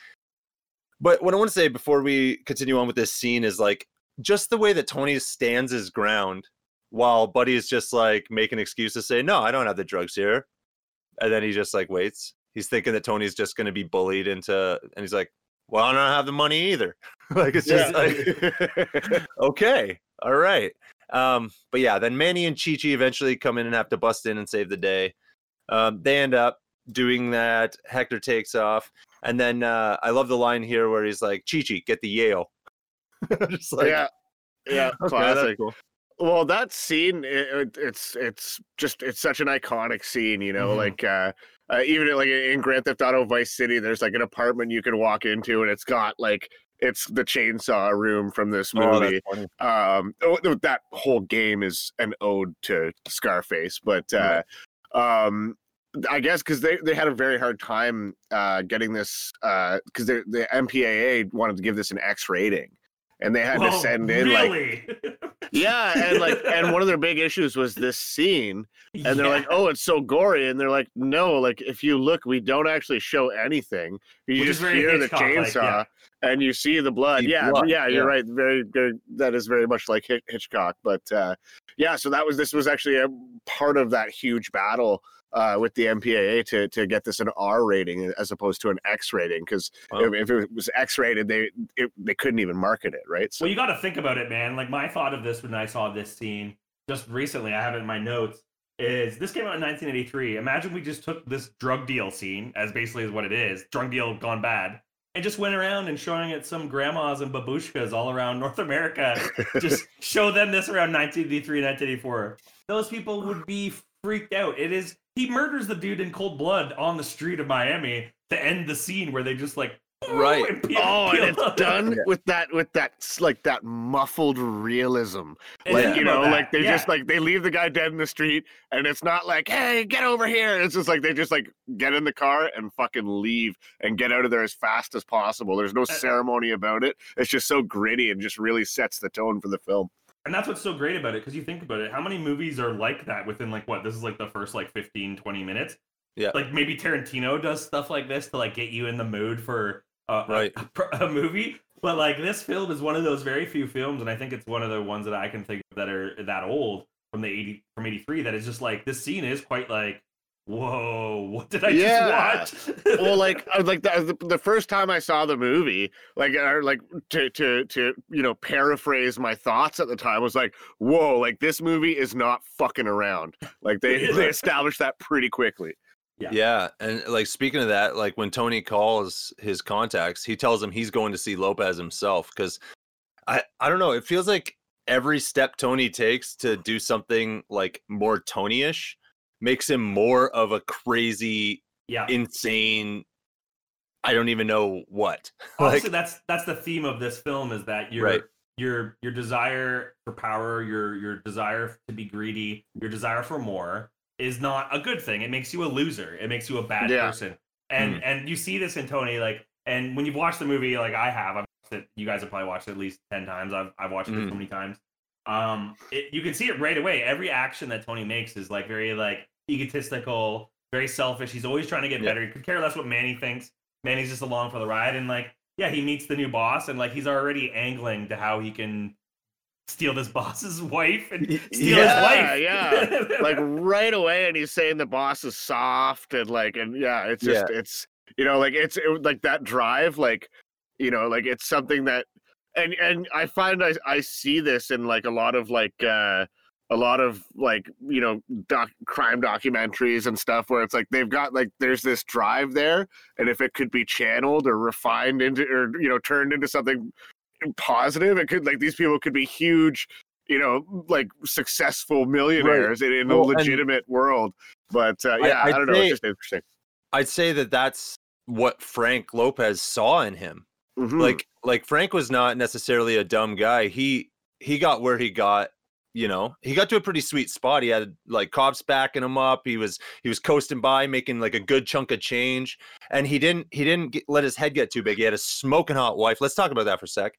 But what I want to say before we continue on with this scene is like just the way that Tony stands his ground while Buddy's just like making excuses, to say, "No, I don't have the drugs here," and then he just like waits. He's thinking that Tony's just going to be bullied into, and he's like, "Well, I don't have the money either." (laughs) like it's just like, (laughs) okay, all right. Um, but yeah, then Manny and Chi Chi eventually come in and have to bust in and save the day. Um, they end up doing that. Hector takes off, and then uh, I love the line here where he's like, "Chi Chi, get the Yale." (laughs) just like, yeah. Yeah. okay, that's classic. cool. Well, that scene, it, it, it's it's just it's such an iconic scene, you know. Mhm. Like uh, uh, even like in Grand Theft Auto Vice City, there's like an apartment you can walk into, and it's got like it's the chainsaw room from this Oh, movie. um oh, that whole game is an ode to scarface but uh um i guess because they they had a very hard time uh getting this uh because the mpaa wanted to give this an x rating and they had to send in like (laughs) yeah and like and one of their big issues was this scene and they're like oh it's so gory and they're like no like if you look we don't actually show anything you Which just very hear the Hitchcock-like, chainsaw yeah. and you see the blood See yeah blood, yeah you're yeah. right very very that is very much like Hitch- hitchcock but uh yeah so that was this was actually a part of that huge battle uh, with the MPAA to to get this an R rating as opposed to an X rating because Wow. if, if it was X rated they it, they couldn't even market it right so Well, you got to think about it, man. Like my thought of this when I saw this scene just recently, I have it in my notes. Is this came out in 1983? Imagine we just took this drug deal scene as basically is what it is, drug deal gone bad, and just went around and showing it some grandmas and babushkas all around (laughs) North America. just (laughs) show them this around 1983, 1984. Those people would be freaked out. It is he murders the dude in cold blood on the street of Miami to end the scene where they just like Right. and peel- Oh, peel and it's done Yeah. with that with that like that muffled realism. And Like you know, that, like they yeah. just like they leave the guy dead in the street, and it's not like, hey, get over here. It's just like they just like get in the car and fucking leave and get out of there as fast as possible. There's no Uh, ceremony about it. It's just so gritty and just really sets the tone for the film. And that's what's so great about it because you think about it, how many movies are like that within like what? This is like the first like 15, 20 minutes. Yeah. Like maybe Tarantino does stuff like this to like get you in the mood for uh, a- Right. (laughs) a, movie. But like this film is one of those very few films, and I think it's one of the ones that I can think of that are that old from the 80 from 83 that is just like this scene is quite like, whoa, what did I Yeah. just watch? well, like (laughs) I was like the, the the first time I saw the movie, like or like to to to you know paraphrase my thoughts at the time was like, whoa, like this movie is not fucking around. Like they (laughs) they established that pretty quickly. Yeah. Yeah, and like speaking of that, like when Tony calls his contacts, he tells him he's going to see Lopez himself because I I don't know, it feels like every step Tony takes to do something like more Tony-ish makes him more of a crazy, yeah. insane. I don't even know what. (laughs) Honestly, that's that's the theme of this film is that your Right. your your desire for power, your your desire to be greedy, your desire for more is not a good thing. It makes you a loser. It makes you a bad Yeah. person. And Mhm. and you see this in Tony like And when you've watched the movie, like I have, I've watched it, you guys have probably watched it at least ten times. I've I've watched it Mhm. so many times. Um, it, you can see it right away. Every action that Tony makes is like very like egotistical, very selfish. He's always trying to get Yeah. better. He could care less what Manny thinks. Manny's just along for the ride, and like yeah, he meets the new boss, and like he's already angling to how he can steal this (laughs) boss's wife and steal yeah, his wife. yeah. (laughs) like right away and he's saying the boss is soft and like and yeah it's just it's you know like it's it, like that drive like you know like it's something that and and i find i i see this in like a lot of like uh a lot of like you know doc crime documentaries and stuff where it's like they've got like there's this drive there and if it could be channeled or refined into or you know turned into something positive it could like these people could be huge you know like successful millionaires in, in Well, a legitimate world but uh, yeah I, I'd don't know it's just interesting I'd say that that's what Frank Lopez saw in him. Mhm. Like like Frank was not necessarily a dumb guy. He he got where he got, you know. He got to a pretty sweet spot. He had like cops backing him up. He was he was coasting by making like a good chunk of change and he didn't he didn't get, let his head get too big. He had a smoking hot wife. Let's talk about that for a sec.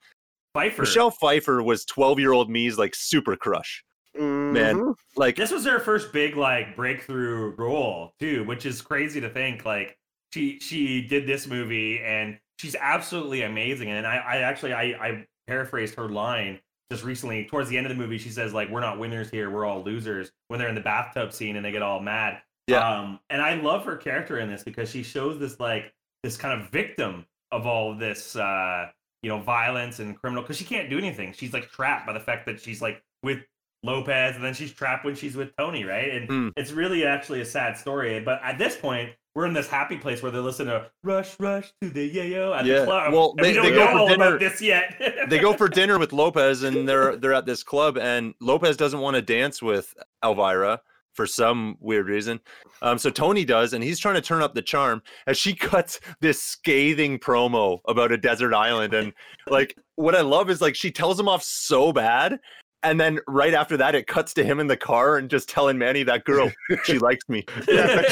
Pfeiffer. Michelle Pfeiffer was 12-year-old me's like super crush. man. Mhm. Like This was her first big like breakthrough role too, which is crazy to think. Like she she did this movie and she's absolutely amazing. And I, I actually I, I paraphrased her line just recently towards the end of the movie. She says like we're not winners here, we're all losers when they're in the bathtub scene and they get all mad. Yeah. Um, and I love her character in this because she shows this like this kind of victim of all of this uh you know violence and criminal because she can't do anything. She's like trapped by the fact that she's like with Lopez, and then she's trapped when she's with Tony, right? And Mm. it's really actually a sad story. But at this point, we're in this happy place where they listen to "Rush, Rush to the Yayo" at Yeah. the club. Well, they- we don't they know all dinner- about this yet. (laughs) they go for (laughs) dinner with Lopez and they're they're at this club and Lopez doesn't want to dance with Elvira for some weird reason. Um, so Tony does, and he's trying to turn up the charm as she (laughs) cuts this scathing promo about a desert island. And like what I love is like she tells him off so bad. And then right after that, it cuts to him in the car and just telling Manny that girl, she (laughs) likes me. (laughs) yeah,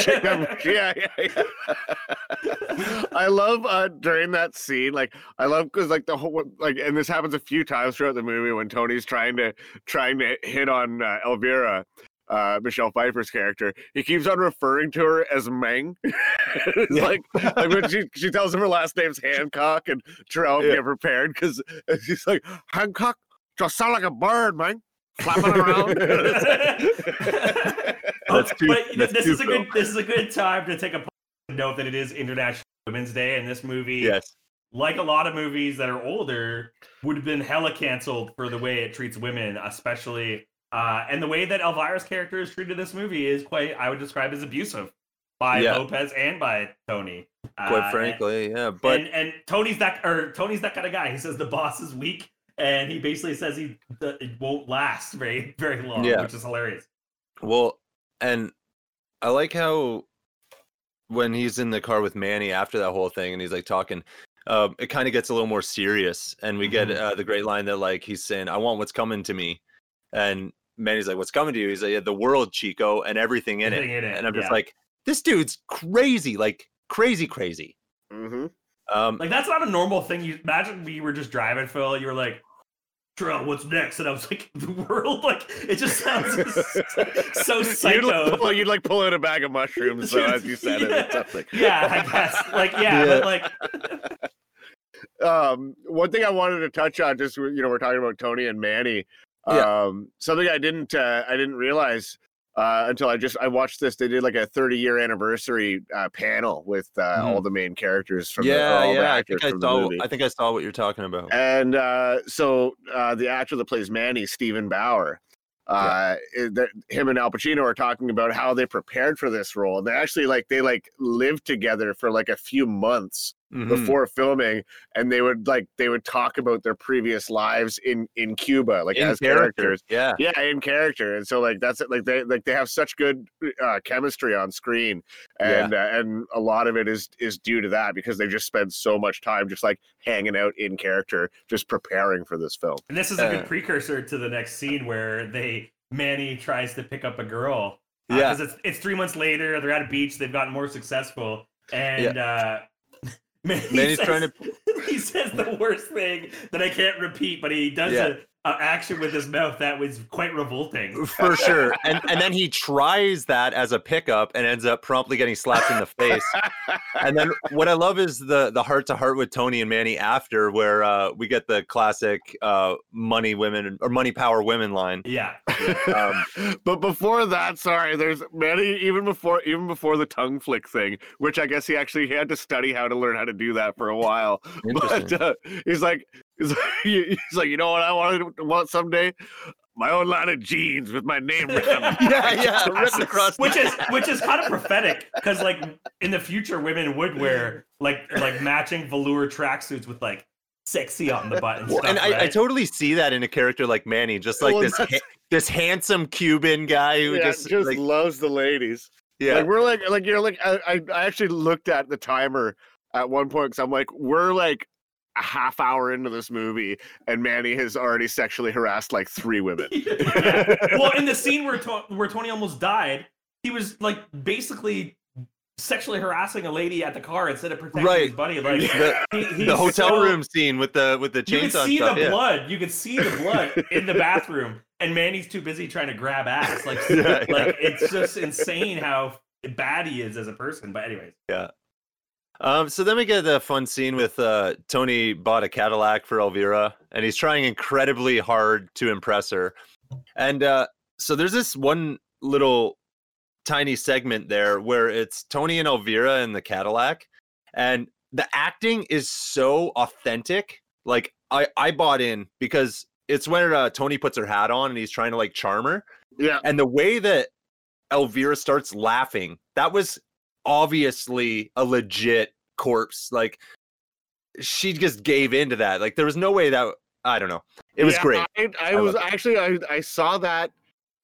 yeah, yeah. (laughs) I love uh during that scene, like I love because like the whole like, and this happens a few times throughout the movie when Tony's trying to trying to hit on uh, Elvira, uh, Michelle Pfeiffer's character. He keeps on referring to her as Meng. Yeah. like like when she she tells him her last name's Hancock, and Terrell Yeah. get prepared because she's like Hancock, just sound like a bird, man, flapping around. (laughs) That's too- but that's this too is a good this is a good time to take a (laughs) note that it is International Women's Day, and this movie, Yes. like a lot of movies that are older, would have been hella canceled for the way it treats women, especially. Uh, and the way that Elvira's character is treated in this movie is quite, I would describe as abusive by Yeah. Lopez and by Tony. Quite Uh, frankly, yeah. But and, and Tony's that or Tony's that kind of guy. He says the boss is weak, and he basically says he it won't last very very long, Yeah. which is hilarious. Well, and I like how when he's in the car with Manny after that whole thing and he's like talking, um, it kind of gets a little more serious. And we get Mhm. uh, the great line that like he's saying, I want what's coming to me. And Manny's like, What's coming to you? He's like, yeah, the world, Chico, and everything in, Everything it. in it, And I'm just like, this dude's crazy, like crazy, crazy. Mm-hmm. Um, Like that's not a normal thing. You imagine we were just driving, Phil. You were like, Terrell, what's next? And I was like, (laughs) the world. Like it just sounds (laughs) so You'd psycho. like, pull, you'd like pull out a bag of mushrooms, so as you said it, Yeah. it's something. yeah, I guess. Like yeah, Yeah. but like (laughs) um one thing i wanted to touch on just you know we're talking about tony and manny Yeah. um something i didn't uh, i didn't realize uh until i just i watched this they did like a 30 year anniversary uh panel with uh all the main characters from the, or Mm-hmm. yeah, the yeah. I think I saw. movie I think I saw what you're talking about. and uh so uh the actor that plays manny steven bauer uh that him and al pacino are talking about how they prepared for this role and they actually like they like lived together for like a few months Mhm. before filming and they would like they would talk about their previous lives in in cuba like In as character, characters yeah. yeah in character and so like that's it like they like they have such good uh chemistry on screen and uh, and a lot of it is is due to that because they just spend so much time just like hanging out in character just preparing for this film And this is a good Uh, precursor to the next scene where they Manny tries to pick up a girl. Uh, Yeah. because it's it's three months later. They're at a beach. They've gotten more successful, and uh, Man, Manny's says, trying to- (laughs) He says the worst thing that I can't repeat, but he does Yeah. a, a action with his mouth that was quite revolting. for sure. And and then he tries that as a pickup and ends up promptly getting slapped in the face. And then what I love is the the heart to heart with Tony and Manny after, where uh, we get the classic uh, money women or money power women line. Yeah. Um, but before that, sorry, there's many even before even before the tongue flick thing, which I guess he actually he had to study how to learn how to do that for a while. (laughs) But Interesting. uh, he's like, he's like, (laughs) he's like, you know what I want want someday? My own line of jeans with my name written. on (laughs) them." yeah, yeah, (laughs) written across. which is which is kind of prophetic because like in the future women would wear like like matching velour tracksuits with like sexy on the butt and Well, stuff. and I, I totally see that in a character like Manny, just like Well, this ha- this handsome Cuban guy who yeah, just, just, like loves the ladies. yeah. Like we're like like you're like I, I actually looked at the timer at one point because I'm like we're like a half hour into this movie and Manny has already sexually harassed like three women. (laughs) Yeah. Well, in the scene where to- where Tony almost died, he was like basically sexually harassing a lady at the car instead of protecting Right. his buddy. Like the, he, the hotel so- room scene with the with the chainsaw. You could see stuff. the yeah. blood. You could see the blood (laughs) in the bathroom, and Manny's too busy trying to grab ass. Like, Yeah, (laughs) yeah. like it's just insane how bad he is as a person. But anyways, Um, so then we get the fun scene with uh, Tony bought a Cadillac for Elvira, and he's trying incredibly hard to impress her. And uh, so there's this one little tiny segment there where it's Tony and Elvira in the Cadillac, and the acting is so authentic. Like I I bought in because it's when uh, Tony puts her hat on and he's trying to like charm her, yeah. and the way that Elvira starts laughing, that was obviously a legit corpse. Like she just gave into that. Like there was no way that I don't know. It was Yeah, great. I, I, I was actually I, I saw that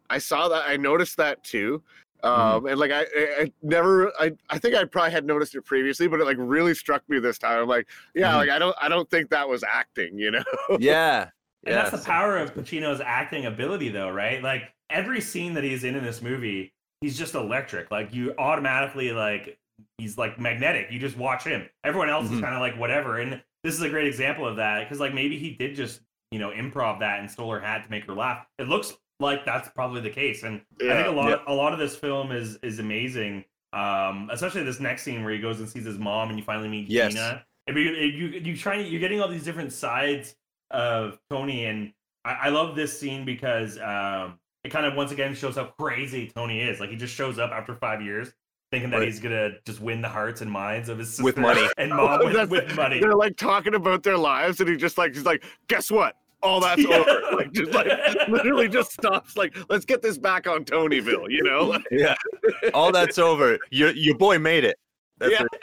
I saw that I noticed that too. Mm-hmm. Um and like I, I I never I, I think I probably had noticed it previously, but it like really struck me this time. I'm like, yeah, Mhm. like I don't I don't think that was acting, you know? (laughs) Yeah. and Yeah. that's the power of Pacino's acting ability, though, right? Like every scene that he's in in this movie, he's just electric. Like you automatically like he's like magnetic. You just watch him. Everyone else is Mhm. kind of like whatever. And this is a great example of that because like maybe he did just you know improv that and stole her hat to make her laugh. It looks like that's probably the case, and I think a lot Yeah. a lot of this film is is amazing. Um, especially this next scene where he goes and sees his mom and you finally meet Yes. Gina. I mean, you you you trying you're getting all these different sides of Tony, and I, I love this scene because um, it kind of once again shows how crazy Tony is. Like he just shows up after five years, thinking that Right. he's gonna just win the hearts and minds of his sister With money. (laughs) and mom (laughs) with, with money. They're like talking about their lives, and he just like he's like, guess what? All that's (laughs) Yeah. over. Like just like literally just stops. Like, let's get this back on Tonyville, you know? Yeah. All that's over. Your your boy made it. That's Yeah. it.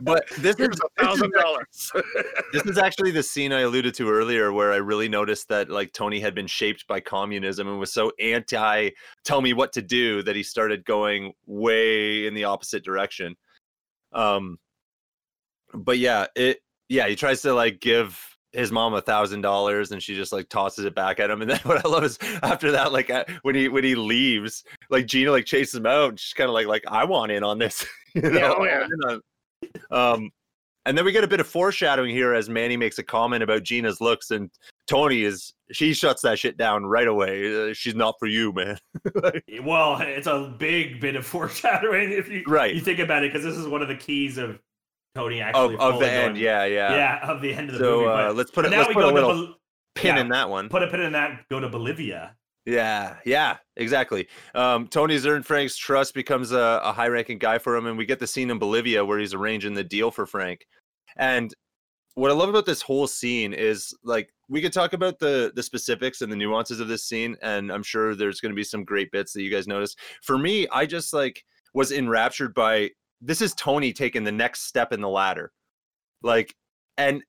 But this is here's a is thousand dollars. (laughs) this is actually the scene I alluded to earlier where I really noticed that like Tony had been shaped by communism and was so anti tell me what to do that he started going way in the opposite direction. Um but yeah, it yeah, he tries to like give his mom a thousand dollars and she just like tosses it back at him and then (laughs) what i love is after that like uh, when he when he leaves like gina like chases him out she's kind of like like i want in on this (laughs) (laughs) you know? oh, yeah. Want in on- um and then we get a bit of foreshadowing here as manny makes a comment about gina's looks and tony is she shuts that shit down right away uh, she's not for you man (laughs) Well, it's a big bit of (laughs) foreshadowing if you Right. you think about it, because this is one of the keys of Tony actually of, of the end going- yeah yeah, yeah of the end of the so movie. uh, But, let's put it now let's we put go a to little Bol- pin yeah. in that one put a pin in that. Go to Bolivia. Yeah, yeah, exactly. Um, Tony's earned Frank's trust, becomes a, a high ranking guy for him, and we get the scene in Bolivia where he's arranging the deal for Frank. And what I love about this whole scene is like we could talk about the the specifics and the nuances of this scene, and I'm sure there's going to be some great bits that you guys notice. For me, I just like was enraptured by this is Tony taking the next step in the ladder, like, and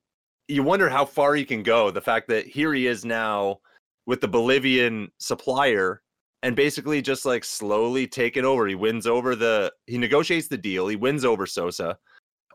you wonder how far he can go. The fact that here he is now with the Bolivian supplier and basically just like slowly taking over. He wins over the he negotiates the deal, he wins over Sosa.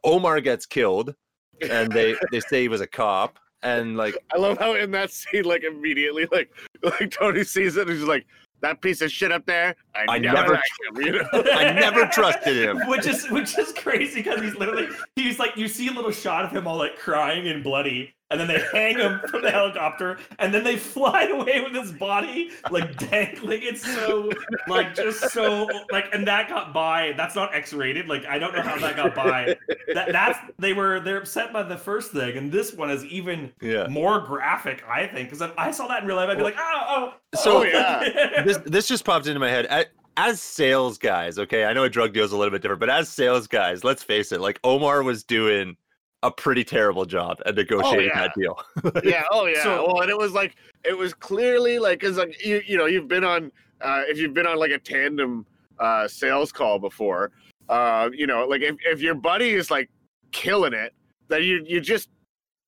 Omar gets killed and they they say he was a cop and like (laughs) I love how in that scene, like immediately, like like Tony sees it, and he's like, that piece of shit up there, I, I never, never- like him, you know? (laughs) I never trusted him. (laughs) which is which is crazy because he's literally he's like you see a little shot of him all like crying and bloody and then they hang him from the helicopter and then they fly (laughs) away with his body like dangling it's so like just so like and that got by that's not x-rated like i don't know how that got by that, that's they were they're upset by the first thing and this one is even Yeah. more graphic i think because if i saw that in real life i'd be like oh oh So Oh, yeah. (laughs) this this just popped into my head. A- As sales guys, okay, I know a drug deal is a little bit different, but as sales guys, let's face it, like Omar was doing a pretty terrible job at negotiating yeah. that deal. (laughs) yeah. Oh yeah. So- well, and it was like it was clearly like because like you you know you've been on uh, if you've been on like a tandem uh, sales call before, uh, you know like if, if your buddy is like killing it, then you you just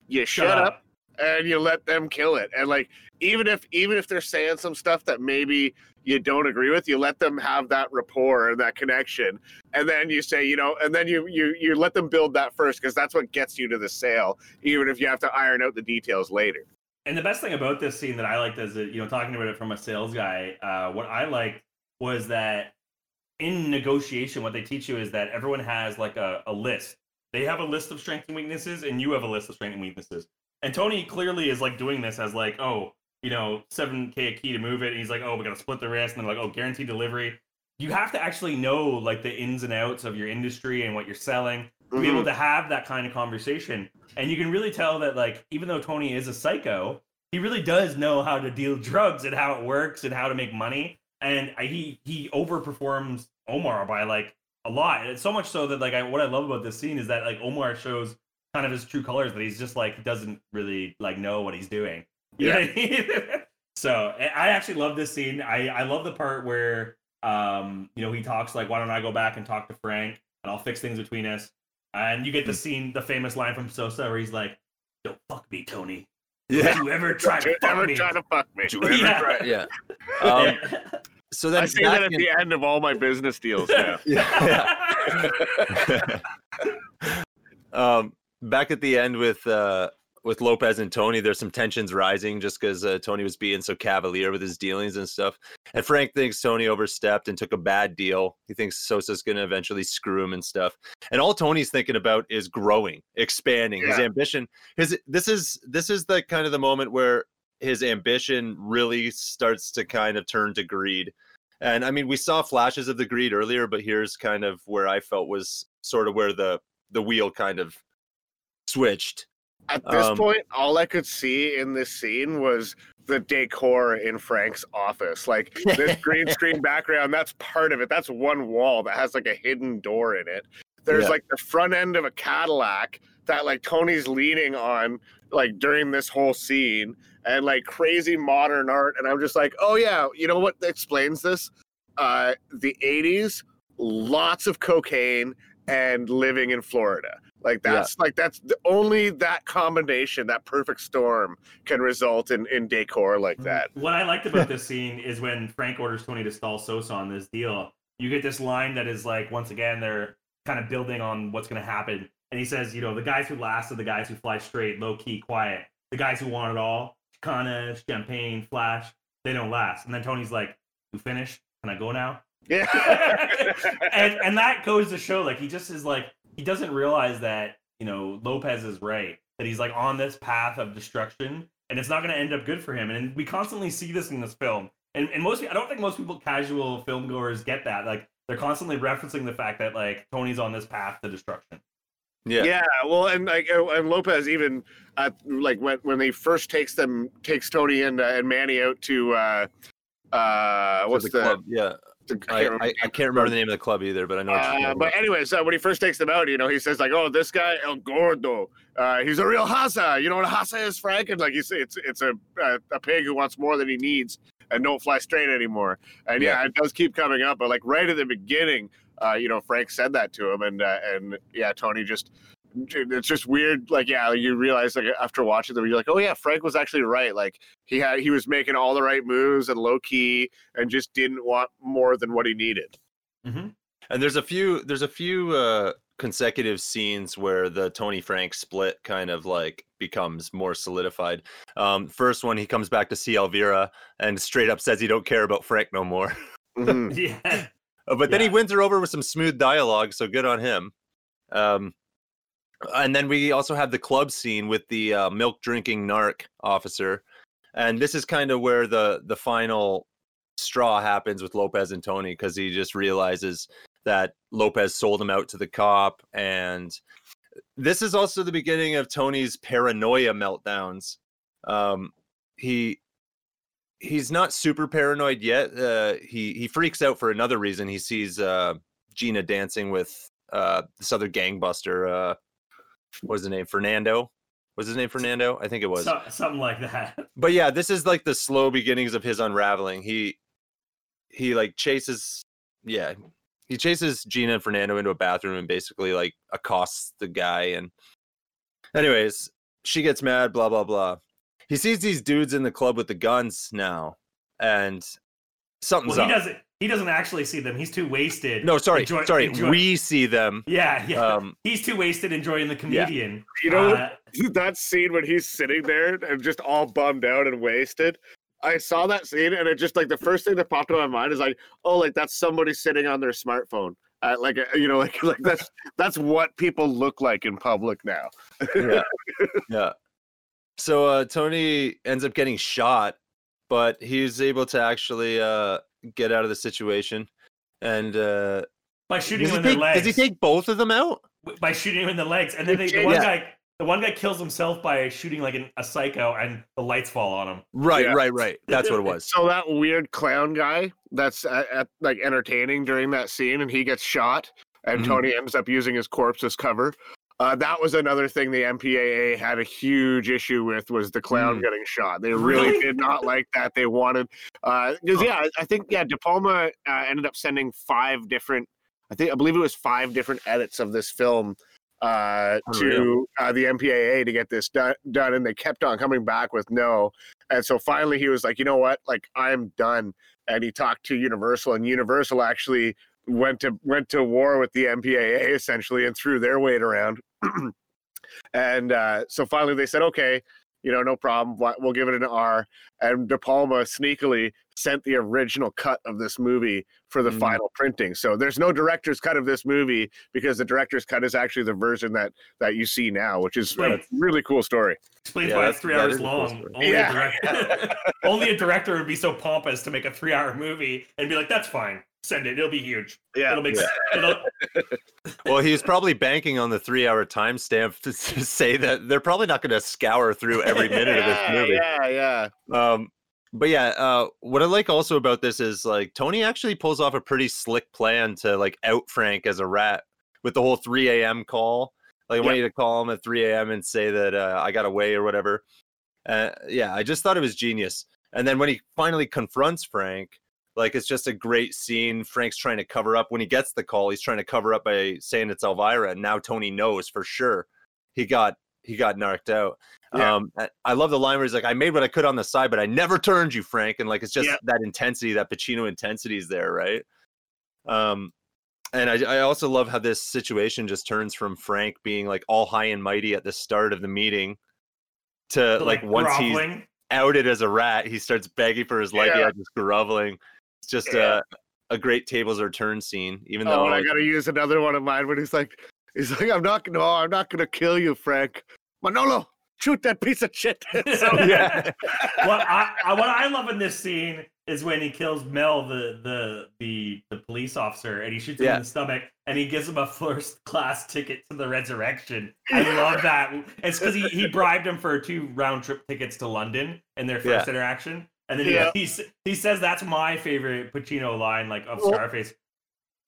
you shut, up. and you let them kill it. And like even if even if they're saying some stuff that maybe you don't agree with, you let them have that rapport and that connection. And then you say, you know, and then you you you let them build that first because that's what gets you to the sale, even if you have to iron out the details later. And the best thing about this scene that I liked as a, you know, talking about it from a sales guy, uh, what I liked was that in negotiation, what they teach you is that everyone has like a, a list. They have a list of strengths and weaknesses, and you have a list of strengths and weaknesses. And Tony clearly is like doing this as like, oh, you know, 7K a key to move it. And he's like, oh, we got to split the risk. And they're like, oh, guaranteed delivery. You have to actually know like the ins and outs of your industry and what you're selling to be able mm-hmm. to have that kind of conversation. And you can really tell that, like, even though Tony is a psycho, he really does know how to deal drugs and how it works and how to make money. And he he overperforms Omar by like a lot. And it's so much so that like I, what I love about this scene is that like Omar shows kind of his true colors that he's just like doesn't really like know what he's doing. You know what I mean? (laughs) so I I actually love this scene. I I love the part where um you know he talks like why don't I go back and talk to Frank and I'll fix things between us. And you get the scene, the famous line from Sosa where he's like, "Don't fuck me, Tony. Don't you ever try to fuck ever me?" try to fuck me. Did you ever Yeah. try- yeah. (laughs) Um, so then I say that at in- the end of all my business deals now. yeah. (laughs) um, back at the end with uh, with Lopez and Tony, there's some tensions rising just because uh, Tony was being so cavalier with his dealings and stuff. And Frank thinks Tony overstepped and took a bad deal. He thinks Sosa's going to eventually screw him and stuff. And all Tony's thinking about is growing, expanding his ambition. His this is this is the kind of the moment where his ambition really starts to kind of turn to greed. And I mean, we saw flashes of the greed earlier, but here's kind of where I felt was sort of where the the wheel kind of switched. At this Um, point, all I could see in this scene was the decor in Frank's office. Like this (laughs) green screen background, that's part of it. That's one wall that has like a hidden door in it. There's Yeah. like the front end of a Cadillac that like Tony's leaning on like during this whole scene and like crazy modern art. And I'm just like, oh yeah, you know what explains this? Uh the 80s, lots of cocaine and living in Florida. Like Yeah. that's like that's the, only that combination, that perfect storm, can result in in decor like hmm. that. What I liked about (laughs) this scene is when Frank orders Tony to stall Sosa on this deal. You get this line that is like, once again, they're kind of building on what's going to happen. And he says, you know, the guys who last are the guys who fly straight, low key, quiet. The guys who want it all, Chicana, champagne, flash, they don't last. And then Tony's like, "You finished? Can I go now?" Yeah. (laughs) and and that goes to show like he just is like he doesn't realize that you know Lopez is right that he's like on this path of destruction and it's not going to end up good for him and we constantly see this in this film and and most I don't think most people casual film goers get that like they're constantly referencing the fact that like Tony's on this path to destruction Yeah. yeah. well, and like, and Lopez even, uh, like when when he first takes them, takes Tony and uh, and Manny out to, uh, uh, To what's the, club. Yeah. The- (laughs) I I, can't remember I, I can't remember the name of the club either, but I know. Uh, but about. anyways, uh, when he first takes them out, you know, he says like, "Oh, this guy El Gordo, uh, he's a real hasa. You know what a hasa is, Frank?" And like you say, it's it's a, a a pig who wants more than he needs and don't fly straight anymore. And yeah, it does keep coming up. But like right at the beginning, uh, you know, Frank said that to him, and uh, and yeah, Tony just. It's just weird, like yeah, you realize like after watching them, you're like, oh yeah, Frank was actually right. Like he had, he was making all the right moves and low key, and just didn't want more than what he needed. mm-hmm. and there's a few there's a few uh consecutive scenes where the Tony Frank split kind of like becomes more solidified. Um, first one, he comes back to see Elvira and straight up says he don't care about Frank no more. Mhm. (laughs) Yeah. Uh, but then he wins her over with some smooth dialogue, so good on him. Um, and then we also have the club scene with the uh, milk drinking narc officer, and this is kind of where the the final straw happens with Lopez and Tony because he just realizes that Lopez sold him out to the cop, and this is also the beginning of Tony's paranoia meltdowns. Um, he he's not super paranoid yet. Uh, he he freaks out for another reason. He sees uh, Gina dancing with uh, this other gangbuster. What was his name? Fernando. Was his name Fernando? I think it was. So, something like that. (laughs) But yeah, this is like the slow beginnings of his unraveling. He he like chases yeah, he chases Gina and Fernando into a bathroom and basically like accosts the guy and anyways, she gets mad, blah blah blah. He sees these dudes in the club with the guns now and something's Well, he up. doesn't. He doesn't actually see them. He's too wasted. No, sorry, enjoy- sorry. enjoy- We see them. Yeah, yeah. Um, he's too wasted enjoying the comedian. Yeah. You know, Uh, (laughs) that scene when he's sitting there and just all bummed out and wasted. I saw that scene and it just like the first thing that popped in my mind is like, oh, like that's somebody sitting on their smartphone. Uh, like uh, you know, like (laughs) like that's that's what people look like in public now. yeah (laughs) yeah so uh tony ends up getting shot but he's able to actually uh get out of the situation and uh by shooting does him in their take, legs. does he take both of them out by shooting him in the legs, and then they, the Yeah. one guy, the one guy kills himself by shooting like an, a psycho, and the lights fall on him. right Yeah. right right that's what it was So that weird clown guy that's at, at, like entertaining during that scene, and he gets shot, and Mhm. Tony ends up using his corpse as cover. Uh, that was another thing the MPAA had a huge issue with was the clown Mm. getting shot. They really, Really? did not like that. They wanted because yeah, I think yeah, De Palma uh, ended up sending five different. I think I believe it was five different edits of this film uh, to uh, the MPAA to get this done, done, and they kept on coming back with no. And so finally, he was like, you know what, like I'm done. And he talked to Universal, and Universal actually went to went to war with the MPAA essentially and threw their weight around. (clears throat) and uh, so finally, they said, okay, you know, no problem. We'll give it an R. And De Palma sneakily sent the original cut of this movie for the Mm. final printing. So there's no director's cut of this movie because the director's cut is actually the version that that you see now, which is a really cool story. Explains Yeah, why that's- it's three hours is a cool long. Only, Yeah. a director, (laughs) only a director would be so pompous to make a three-hour movie and be like, "That's fine, send it. It'll be huge. Yeah. It'll make. It'll, (laughs) well he's probably banking on the three hour timestamp to, to say that they're probably not going to scour through every (laughs) minute of this movie yeah, yeah. Um, but yeah, uh, what I like also about this is like Tony actually pulls off a pretty slick plan to like out Frank as a rat with the whole 3 a.m. call. Like, I want you to call him at 3 a.m. and say that uh, I got away or whatever. Uh, yeah, I just thought it was genius. And then when he finally confronts Frank, like it's just a great scene. Frank's trying to cover up when he gets the call. He's trying to cover up by saying it's Elvira, and now Tony knows for sure he got he got narked out. Yeah. Um, I- love the line where he's like, "I made what I could on the side, but I never turned you, Frank." And like, it's just Yeah. that intensity, that Pacino intensity is there, right? Um, and I, I also love how this situation just turns from Frank being like all high and mighty at the start of the meeting to like, once he's groveling. outed as a rat, he starts begging for his life. Yeah. Yeah, just groveling. It's just Yeah. a, a great tables are turned scene, even Oh, though and I like, gotta use another one of mine when he's like, he's like, I'm not, no, oh, I'm not gonna kill you, Frank. Manolo, shoot that piece of shit. (laughs) so, (laughs) yeah, (laughs) what I, I what I love in this scene is when he kills Mel, the the the the police officer, and he shoots him in the stomach, and he gives him a first class ticket to the resurrection. I love that. It's because he, he bribed him for two round trip tickets to London in their first interaction, and then he- Yeah. he, s- he says that's my favorite Pacino line, like of Well, Scarface.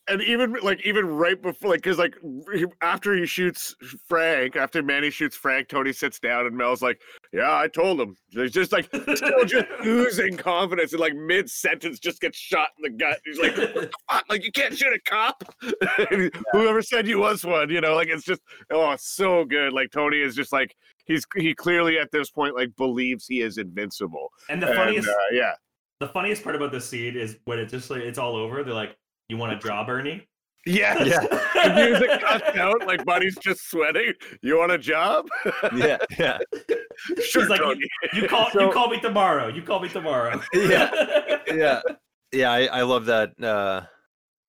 and even like even right before, like, because like he- after he shoots Frank, after Manny shoots Frank, Tony sits down and Mel's like, "Yeah, I told him." He's just like still just (laughs) oozing confidence, and like mid sentence just gets shot in the gut. He's like, "Fuck, like you can't shoot a cop." (laughs) Whoever said you was one, you know, like it's just oh, it's so good. Like Tony is just like he's he clearly at this point like believes he is invincible. and the And, funniest uh, yeah, the funniest part about this scene is when it's just like it's all over. They're like, "You want a job, Bernie?" Yes. (laughs) Yeah. The music cuts out, like Buddy's just sweating. You want a job? yeah, yeah, (laughs) sure, He's like, Tony. You call So- you call me tomorrow. You call me tomorrow. Yeah. (laughs) yeah, yeah. I, I love that uh,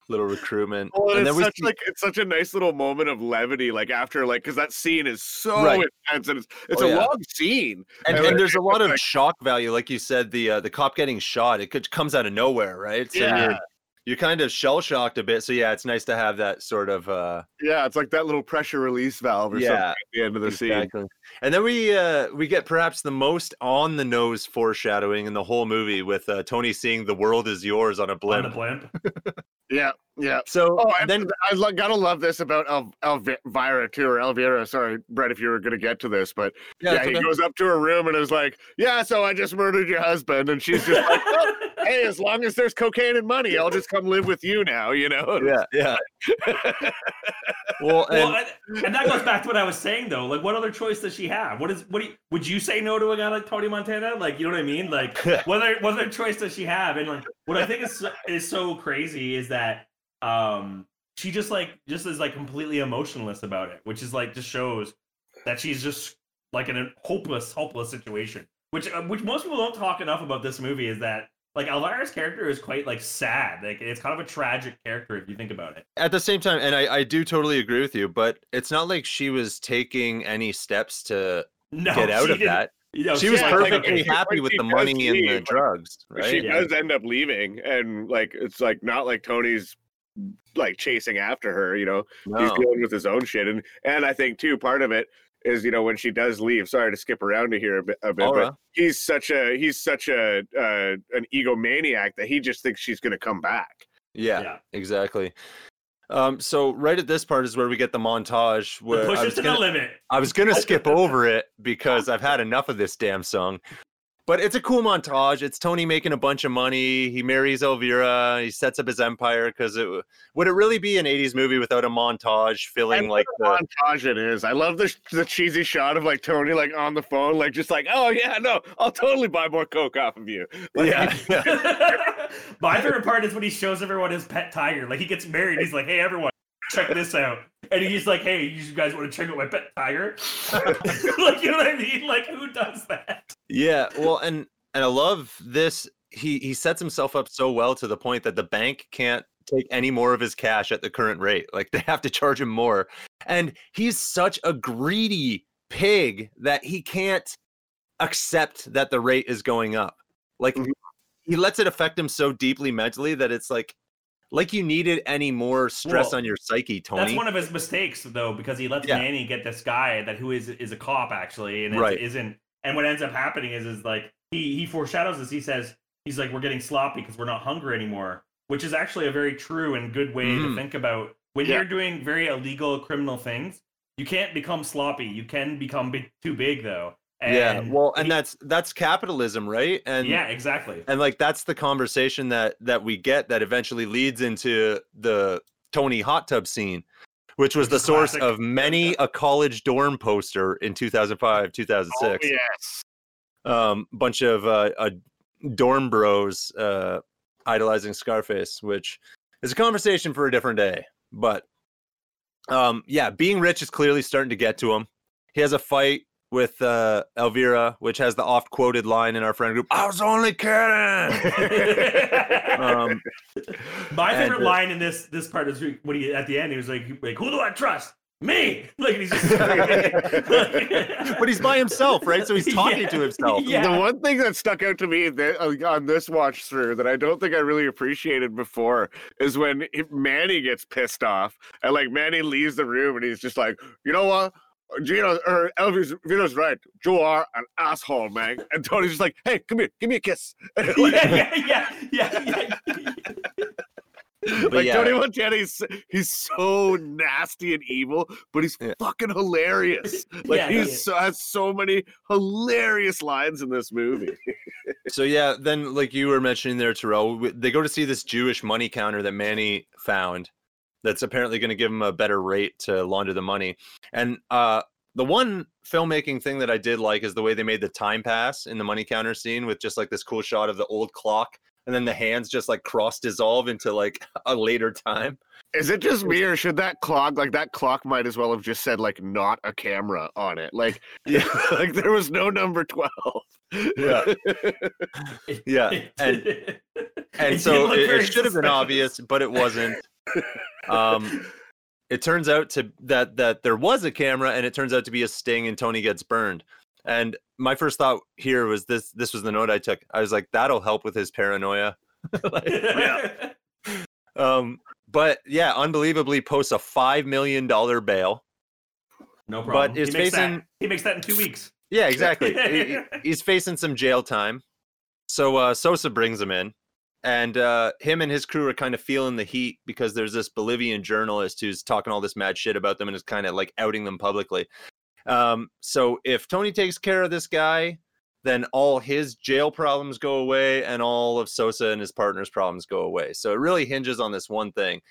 little recruitment. Well, and and it's such see- like it's such a nice little moment of levity, like after like because that scene is so Right. intense and it's it's Oh, a yeah. long scene. and, and and there's a lot of like- shock value, like you said. The uh, the cop getting shot, it could comes out of nowhere, right? So Yeah. You're you're kind of shell shocked a bit. So yeah, it's nice to have that sort of uh, Yeah, it's like that little pressure release valve or something Yeah, at the end of the scene. exactly. And then we uh, we get perhaps the most on the nose foreshadowing in the whole movie with uh, Tony seeing the world is yours on a blimp. On blimp. the blimp. (laughs) Yeah, yeah. So Oh, and then then I lo- gotta love this about El- Elvira too, or Elvira. Sorry, Brett, if you were gonna get to this, but yeah, yeah, he goes up to her room and is like, "Yeah, so I just murdered your husband," and she's just like, "Oh, "Hey, as long as there's cocaine and money, I'll just come live with you now," you know? yeah, yeah. (laughs) Well, and well, and, and that goes back to what I was saying though. Like, what other choice does she have? What is what do you, would you say no to a guy like Tony Montana? Like, you know what I mean? Like, (laughs) what other what other choice does she have? And like, what I think is so- is so crazy is that um she just like just is like completely emotionless about it, which is like just shows that she's just like in a hopeless, hopeless situation. Which uh, which most people don't talk enough about this movie is that like Elvira's character is quite like sad. Like it's kind of a tragic character if you think about it. at the same time, and I, I do totally agree with you, but it's not like she was taking any steps to No, get out of didn't- that. You know, she was yeah, like, perfectly happy when with the does money and the like, drugs, But She? Yeah. does end up leaving, and like it's like not like Tony's like chasing after her. You know, he's dealing with his own shit, and and I think too part of it is you know when she does leave. Sorry to skip around to here a bit, a bit All but right. he's such a he's such a uh, an egomaniac that he just thinks she's gonna come back. Yeah, Yeah. exactly. Um, so right at this part is where we get the montage The where push I it was, to gonna, the limit. I was gonna (laughs) skip over it because I've had enough of this damn song. But it's a cool montage. It's Tony making a bunch of money. He marries Elvira. He sets up his empire because it would it really be an '80s movie without a montage filling like what the a montage it is. I love the the cheesy shot of like Tony like on the phone, like just like, oh yeah, no, I'll totally buy more coke off of you. (laughs) Like, yeah, yeah. (laughs) My favorite part is when he shows everyone his pet tiger. Like he gets married, he's like, "Hey, everyone, check this out," and he's like, "Hey, you guys want to check out my pet tiger?" (laughs) like, you know what I mean? Like, who does that? Yeah, well, and and I love this. He he sets himself up so well to the point that the bank can't take any more of his cash at the current rate. Like they have to charge him more, and he's such a greedy pig that he can't accept that the rate is going up. Like Mhm. he lets it affect him so deeply mentally that it's like like you needed any more stress Well, on your psyche, Tony. That's one of his mistakes, though, because he lets Yeah. Manny get this guy that who is is a cop actually, and Right. it isn't. And what ends up happening is is like he he foreshadows this. He says he's like we're getting sloppy because we're not hungry anymore, which is actually a very true and good way Mhm. to think about when Yeah. you're doing very illegal criminal things. You can't become sloppy. You can become big, too big though. Yeah, well, and he- that's that's capitalism, right? And yeah, exactly. and like that's the conversation that that we get that eventually leads into the Tony hot tub scene, which was the is source of many a college dorm poster in 2005, oh, 2006. yes. Um, bunch of uh, uh, dorm bros uh, idolizing Scarface, which is a conversation for a different day. But um, yeah, being rich is clearly starting to get to him. He has a fight with uh, Elvira, which has the oft quoted line in our friend group I was only kidding. (laughs) um, My and, favorite uh, line in this this part is when he at the end he was like, like "Who do I trust? Me!" (laughs) Like he's just. (laughs) but he's by himself, right? So he's talking Yeah. to himself. Yeah. The one thing that stuck out to me that, uh, on this watch through that I don't think I really appreciated before is when Manny gets pissed off and like Manny leaves the room and he's just like, you know what? Gino or Elvis Vito's right. You are an asshole, man. And Tony's just like, hey, come here, give me a kiss. (laughs) (laughs) like, yeah, yeah, yeah, yeah, yeah. But like yeah, Tony Montana, he's, he's so nasty and evil, but he's Yeah. fucking hilarious. (laughs) Like Yeah, he he's is. so, has so many hilarious lines in this movie. so yeah, then like you were mentioning there, Terrell, they go to see this Jewish money counter that Manny found. That's apparently going to give him a better rate to launder the money. And uh, the one filmmaking thing that I did like is the way they made the time pass in the money counter scene with just like this cool shot of the old clock and then the hands just like cross dissolve into like (laughs) a later time. Is it just me, or should that clock like that clock might as well have just said like not a camera on it? Like, (laughs) Yeah. (laughs) like there was no number twelve. Yeah. Yeah, and and so it, it should have been obvious, but it wasn't. Um, it turns out to that that there was a camera, and it turns out to be a sting, and Tony gets burned. And my first thought here was this: this was the note I took. I was like, that'll help with his paranoia. (laughs) Like, yeah. (laughs) um, but yeah, unbelievably posts a five million dollar bail. No problem. But is he, makes that, facing- he makes that in two weeks. Yeah, exactly. (laughs) He- he's facing some jail time. So uh, Sosa brings him in, and uh, him and his crew are kind of feeling the heat because there's this Bolivian journalist who's talking all this mad shit about them and is kind of like outing them publicly. Um, so if Tony takes care of this guy, then all his jail problems go away and all of Sosa and his partner's problems go away. So it really hinges on this one thing.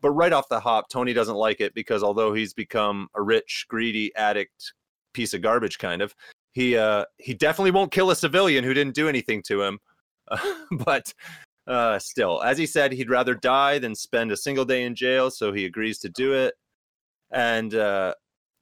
But right off the hop, Tony doesn't like it because although he's become a rich, greedy addict piece of garbage kind of, he uh he definitely won't kill a civilian who didn't do anything to him. (laughs) but uh still, as he said, he'd rather die than spend a single day in jail, so he agrees to do it. And uh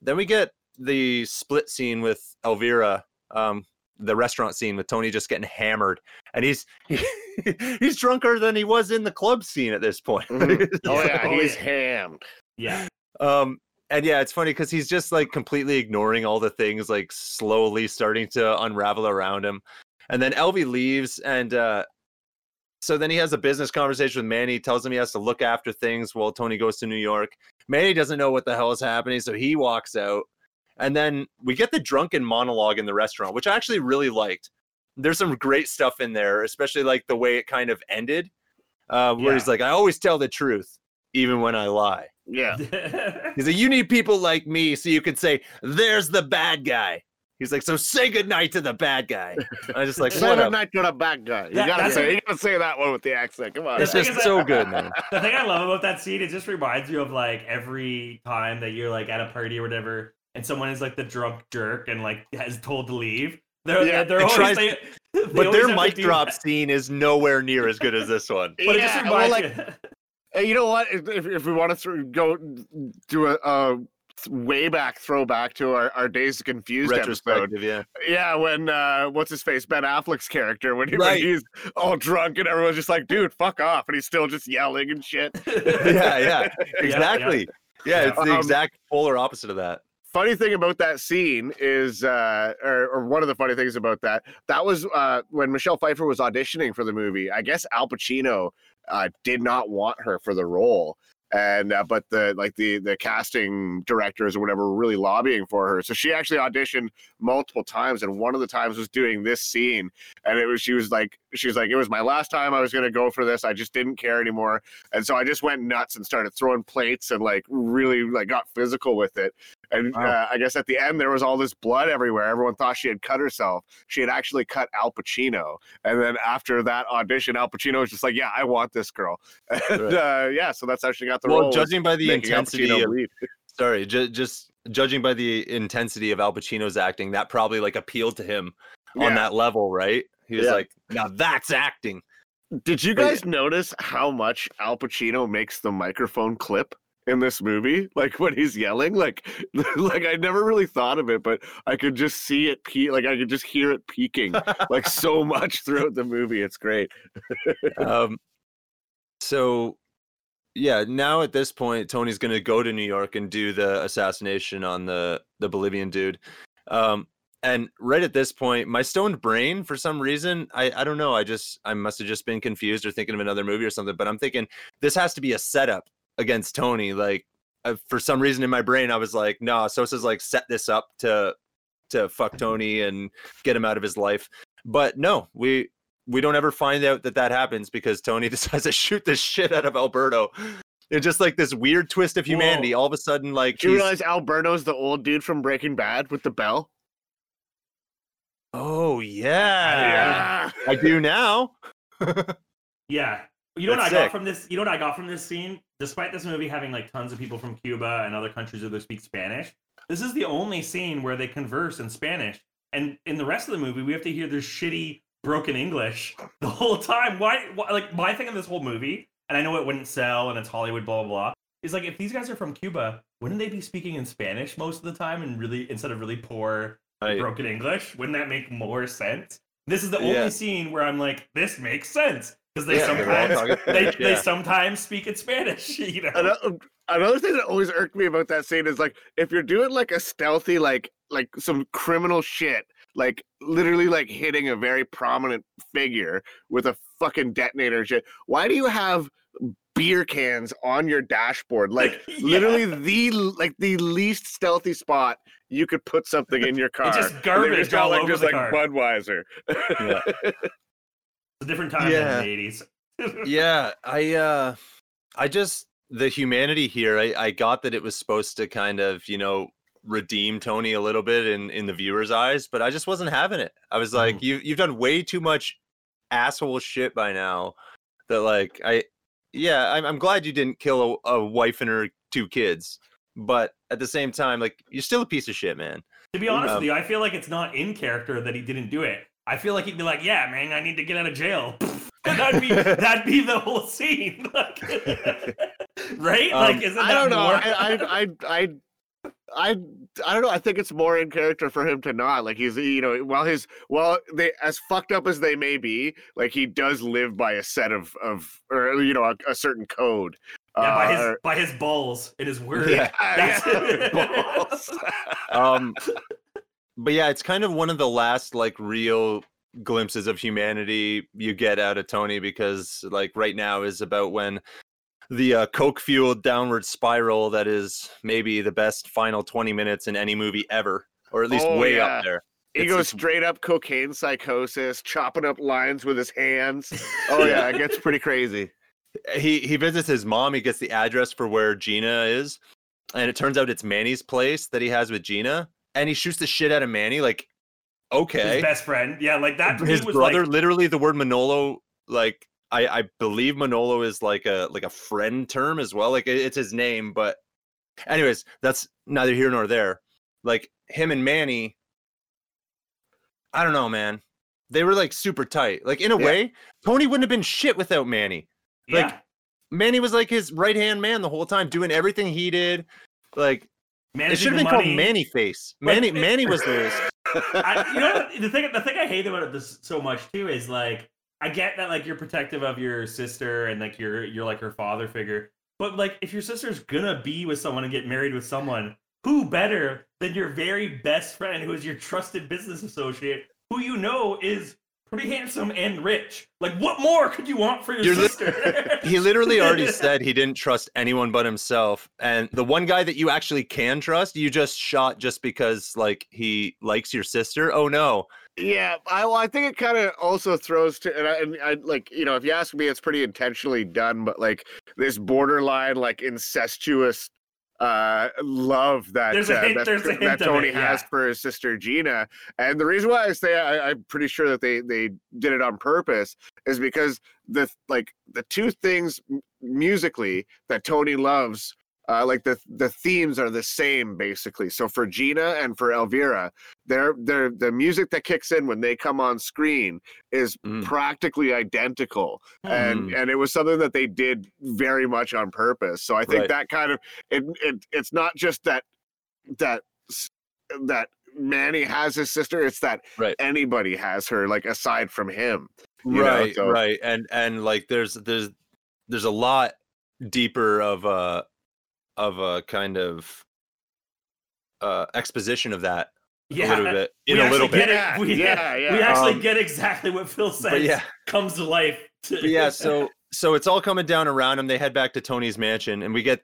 then we get the split scene with Elvira um the restaurant scene with Tony just getting hammered, and he's (laughs) he's drunker than he was in the club scene at this point. (laughs) Mhm. Oh yeah, Oh, he's yeah. hammed. Yeah. um, and yeah, it's funny because he's just like completely ignoring all the things, like slowly starting to unravel around him. And then Elvie leaves, and uh, so then he has a business conversation with Manny. Tells him he has to look after things while Tony goes to New York. Manny doesn't know what the hell is happening, so he walks out. And then we get the drunken monologue in the restaurant, which I actually really liked. There's some great stuff in there, especially like the way it kind of ended, uh, where he's like, "I always tell the truth, even when I lie." Yeah. (laughs) He's like, you need people like me so you can say, there's the bad guy. He's like, so say goodnight to the bad guy. I just like, (laughs) Say what the up? night to the bad guy. You That- gotta say, a- you gotta say that one with the accent. Come on. It's just is that- so good, man. (laughs) the thing I love about that scene, it just reminds you of like every time that you're like at a party or whatever, and someone is like the drunk jerk and like has told to leave. They're Yeah, they're it always tries- they, (laughs) they But their mic drop that. scene is nowhere near as good as this one. But it just reminds well, like, you. Hey, you know what? If, if, if we want to th- go do a, a way back throwback to our, our Dazed and Confused episode, Retrospective, yeah. yeah, when uh, what's his face Ben Affleck's character when, he, when he's all drunk and everyone's just like, "Dude, fuck off," and he's still just yelling and shit. (laughs) (laughs) Yeah, yeah. Exactly. Yeah, it's the Um, exact polar opposite of that. funny thing about that scene is, uh, or, or one of the funny things about that, that was uh, when Michelle Pfeiffer was auditioning for the movie. I guess Al Pacino uh, did not want her for the role, and uh, but the like the the casting directors or whatever were really lobbying for her. So she actually auditioned multiple times, and one of the times was doing this scene, and it was she was like she was like it was my last time I was gonna go for this. I just didn't care anymore, and so I just went nuts and started throwing plates and like really like got physical with it. And Wow. uh, I guess at the end there was all this blood everywhere. Everyone thought she had cut herself. She had actually cut Al Pacino. And then after that audition, Al Pacino was just like, "Yeah, I want this girl." (laughs) And Right. uh, yeah, so that's how she got the Well, role. was judging by the intensity of sorry, ju- just judging by the intensity of Al Pacino's acting, that probably like appealed to him on that level, right? He was Yeah. like, now that's acting. Did you But guys notice how much Al Pacino makes the microphone clip in this movie? Like when he's yelling, like (laughs) like I never really thought of it, but I could just see it pe- like I could just hear it peaking like (laughs) so much throughout the movie. It's great. (laughs) um so yeah now at this point tony's going to go to new york and do the assassination on the the bolivian dude um and right at this point my stoned brain for some reason i i don't know i just i must have just been confused or thinking of another movie or something but i'm thinking this has to be a setup against tony like uh, for some reason in my brain i was like no sosa's like set this up to to fuck tony and get him out of his life but no we we don't ever find out that that happens because Tony (laughs) decides to shoot the shit out of Alberto. It's just like this weird twist of humanity. All of a sudden, like, do you realize Alberto's the old dude from Breaking Bad with the bell? Oh yeah, I do now. (laughs) Yeah. You know what That's I got from this? You know what I got from this scene? Despite this movie having like tons of people from Cuba and other countries who speak Spanish, this is the only scene where they converse in Spanish. And in the rest of the movie, we have to hear this shitty broken English (laughs) the whole time. Why, why? Like my thing of this whole movie, and I know it wouldn't sell, and it's Hollywood, blah blah blah. Is like if these guys are from Cuba, wouldn't they be speaking in Spanish most of the time, and really instead of really poor I- broken English? Wouldn't that make more sense? This is the Yeah. only scene where I'm like, this makes sense because they Yeah, sometimes they, Spanish, they sometimes speak in Spanish. (laughs) You know, Another, another thing that always irked me about that scene is like if you're doing like a stealthy like like some criminal shit like literally like hitting a very prominent figure with a fucking detonator shit why do you have beer cans on your dashboard like (laughs) Yeah. literally the like the least stealthy spot you could put something in your (laughs) car just garbage just got, all like over just the like car. budweiser Yeah. It's a different time Yeah. in the eighties. (laughs) yeah i uh i just the humanity here I, I got that it was supposed to kind of you know redeem tony a little bit in in the viewer's eyes but i just wasn't having it i was like you you've done way too much asshole shit by now that like i yeah i'm, I'm glad you didn't kill a, a wife and her two kids but at the same time like you're still a piece of shit man To be honest Um, with you, I feel like it's not in character that he didn't do it. I feel like he'd be like, "Yeah, man, I need to get out of jail." (laughs) that'd be (laughs) that'd be the whole scene, (laughs) like, right? Um, like, isn't I don't know. more- I, I, I, I, I, I don't know. I think it's more in character for him to not like he's you know while his while they as fucked up as they may be, like he does live by a set of of or you know a, a certain code. Yeah, by his Uh, by his balls in his (laughs) word. Yeah. (laughs) That's (laughs) Balls. um but yeah it's kind of one of the last like real glimpses of humanity you get out of tony because like right now is about when the uh, coke fueled downward spiral that is maybe the best final 20 minutes in any movie ever or at least Oh, way yeah. up there he It's- goes it's- straight up cocaine psychosis, chopping up lines with his hands. Oh yeah, it gets pretty crazy. He he visits his mom he gets the address for where gina is and it turns out it's manny's place that he has with gina and he shoots the shit out of manny like okay his best friend. Yeah, like that. his was brother like, literally the word manolo like i i believe manolo is like a like a friend term as well like it- it's his name but anyways that's neither here nor there like him and manny i don't know man they were like super tight like in a Yeah. way tony wouldn't have been shit without manny like, manny was like his right hand man the whole time doing everything he did. Like it should have been called manny face. Manny manny was the (laughs) I, you know (laughs) the thing the thing I hate about this so much too is like I get that like you're protective of your sister and like you're you're like her father figure, but like if your sister's gonna be with someone and get married with someone, who better than your very best friend who is your trusted business associate who you know is pretty handsome and rich? Like what more could you want for your You're li- sister? (laughs) he literally already (laughs) said he didn't trust anyone but himself and the one guy that you actually can trust you just shot just because like he likes your sister oh no Yeah, I well, I think it kind of also throws to, and I, and I like you know, if you ask me, it's pretty intentionally done, but like this borderline like incestuous uh love that There's a uh, that, there's a hint that Tony it, has for his sister Gina, and the reason why I say I, I'm pretty sure that they they did it on purpose is because the like the two things musically that Tony loves. Uh, like the the themes are the same basically. So for Gina and for Elvira, they're they're the music that kicks in when they come on screen is Mm. practically identical and Mm. and it was something that they did very much on purpose so i think Right. that kind of it, it it's not just that that that manny has his sister it's that Right. anybody has her like aside from him you know, right so- right and and like there's there's there's a lot deeper of a of a kind of uh exposition of that a little bit in we a little bit get Yeah. We, yeah, yeah. we actually Um, get exactly what Phil says yeah comes to life. To, yeah (laughs) so so it's all coming down around him they head back to tony's mansion and we get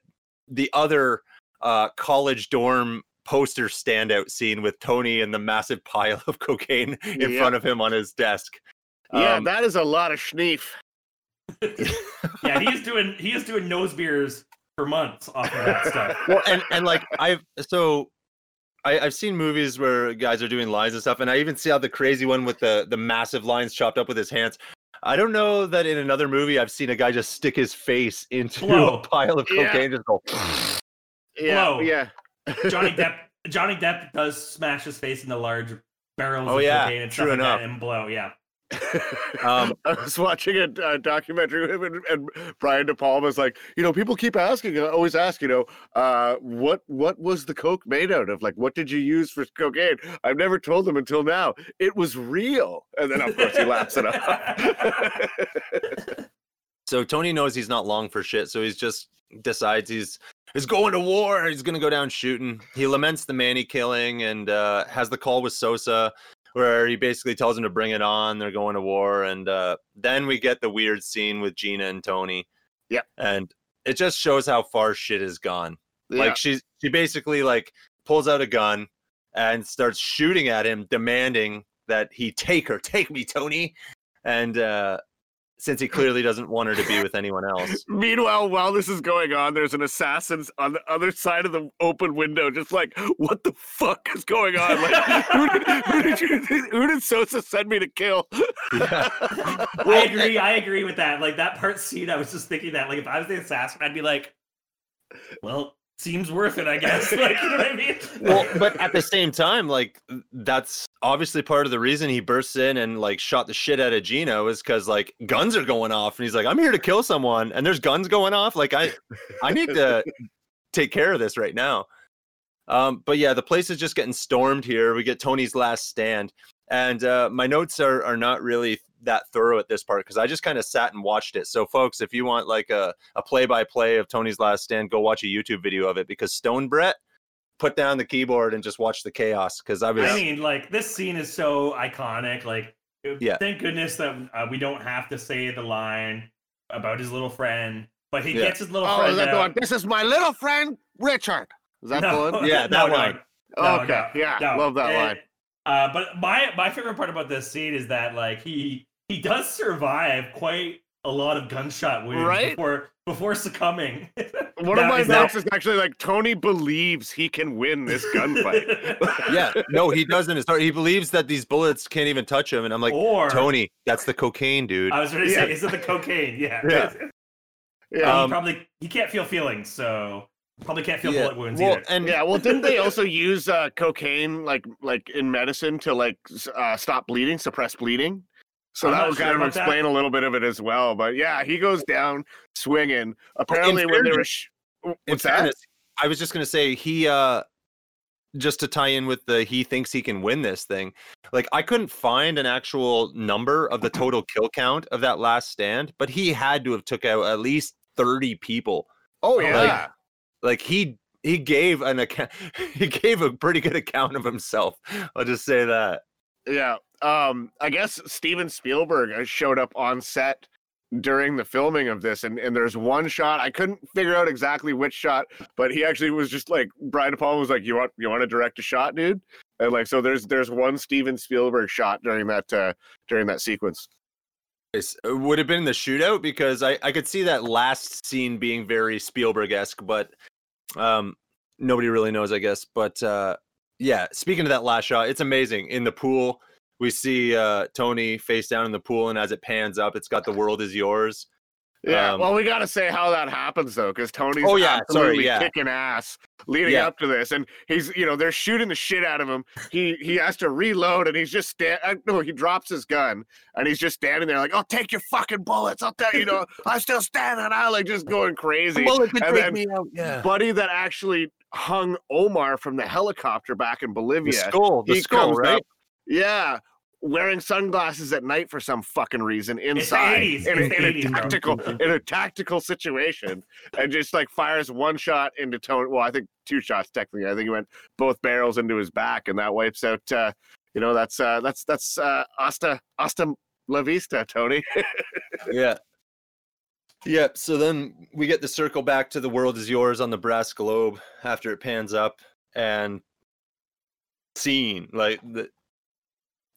the other uh college dorm poster standout scene with tony and the massive pile of cocaine in Yeah. front of him on his desk yeah Um, that is a lot of schneef (laughs) yeah, he's doing he is doing nose beers for months off of that stuff. (laughs) well and and like i've so I, I've seen movies where guys are doing lines and stuff, and I even see how the crazy one with the the massive lines chopped up with his hands. I don't know that in another movie I've seen a guy just stick his face into Blow. a pile of Yeah. cocaine, just go. yeah Whoa. yeah Johnny (laughs) Depp Johnny Depp does smash his face into large barrels Oh, of yeah, cocaine and true stuff like that enough. and blow. Yeah. Um, I was watching a, a documentary with him, and, and Brian De Palma was like, you know, people keep asking, uh, always ask, you know, uh, what what was the coke made out of? Like, what did you use for cocaine? I've never told them until now. It was real. And then of course he laughs it off. (laughs) so Tony knows he's not long for shit, so he's just decides he's he's going to war. He's gonna go down shooting. He laments the Manny killing and uh, has the call with Sosa, where he basically tells him to bring it on. They're going to war, and uh, then we get the weird scene with Gina and Tony. Yep. and it just shows how far shit has gone. Yeah. Like she's she basically like pulls out a gun and starts shooting at him, demanding that he take her, (laughs) take me, Tony. And uh since he clearly doesn't want her to be with anyone else. (laughs) Meanwhile, while this is going on, there's an assassin on the other side of the open window, just like, what the fuck is going on? Like, who, did, who, did you, who did Sosa send me to kill? Yeah. (laughs) I agree. I agree with that. Like that part scene, I was just thinking that. Like if I was the assassin, I'd be like, "Well, seems worth it, I guess." (laughs) Like you know what I mean? well, but at the same time, like that's obviously part of the reason he bursts in and like shot the shit out of Gino is because like guns are going off, and he's like, "I'm here to kill someone," and there's guns going off. Like I, I need to (laughs) take care of this right now. Um, but yeah, the place is just getting stormed here. We get Tony's last stand, and uh, my notes are are not really that thorough at this part because I just kind of sat and watched it. So, folks, if you want like a a play by play of Tony's last stand, go watch a YouTube video of it because Stone Brett put down the keyboard and just watch the chaos because I was I mean, like this scene is so iconic. Like, Yeah. thank goodness that uh, we don't have to say the line about his little friend, but he Yeah. gets his little Oh, friend. is that the one? This is my little friend, Richard. Is that the one? Yeah, that (laughs) line. no, okay, no, yeah, no. love that And, line. Uh, but my my favorite part about this scene is that like he he does survive quite a lot of gunshot wounds Right? before before succumbing. One Now, of my is notes is actually like Tony believes he can win this gunfight. (laughs) yeah, no, he doesn't. Start. He believes that these bullets can't even touch him, and I'm like, or Tony, that's the cocaine, dude. I was going to Yeah. say, is it the cocaine? Yeah. Yeah. (laughs) yeah, Um, he probably he can't feel feelings, so probably can't feel Yeah, bullet wounds well, either. and yeah. Well, didn't they also (laughs) use uh, cocaine like like in medicine to like uh, stop bleeding, suppress bleeding? So I'm that not would sure kind of about that. explain a little bit of it as well. But yeah, he goes down swinging. Apparently, when they were sh- in what's that? fairness, I was just gonna say he uh just to tie in with the he thinks he can win this thing. Like I couldn't find an actual number of the total kill count of that last stand, but he had to have took out at least 30 people. Oh yeah. Like he he gave an account (laughs) he gave a pretty good account of himself. I'll just say that. Yeah. Um, I guess Steven Spielberg uh, showed up on set during the filming of this, and, and there's one shot I couldn't figure out exactly which shot, but he actually was just like Brian De Palma was like, "You want you want to direct a shot, dude?" And like, so there's there's one Steven Spielberg shot during that uh, during that sequence. It would have been the shootout because I, I could see that last scene being very Spielberg esque, but um, nobody really knows, I guess. But uh, yeah, speaking of that last shot, it's amazing. In the pool, we see uh, Tony face down in the pool, and as it pans up, it's got the world is yours. Yeah. Um, well, we got to say how that happens though, because Tony's Oh, yeah, sorry, absolutely yeah. kicking ass leading Yeah. up to this, and he's you know they're shooting the shit out of him. He he has to reload, and he's just stand. uh, No, he drops his gun, and he's just standing there like, "I'll take your fucking bullets. I'll tell you know (laughs) I'm still standing out, like just going crazy." Well, it could And take me out. Yeah. Buddy that actually hung Omar from the helicopter back in Bolivia. The skull, the he skull, right? up- yeah, wearing sunglasses at night for some fucking reason inside 80s, in, a, it's in a 80s, bro. tactical in a tactical situation, and just like fires one shot into Tony. Well, I think two shots technically. I think he went both barrels into his back, and that wipes out. Uh, you know, that's uh, that's that's uh, Asta Asta La Vista, Tony. (laughs) yeah. Yep. So then we get the circle back to the world is yours on the brass globe after it pans up and scene like the.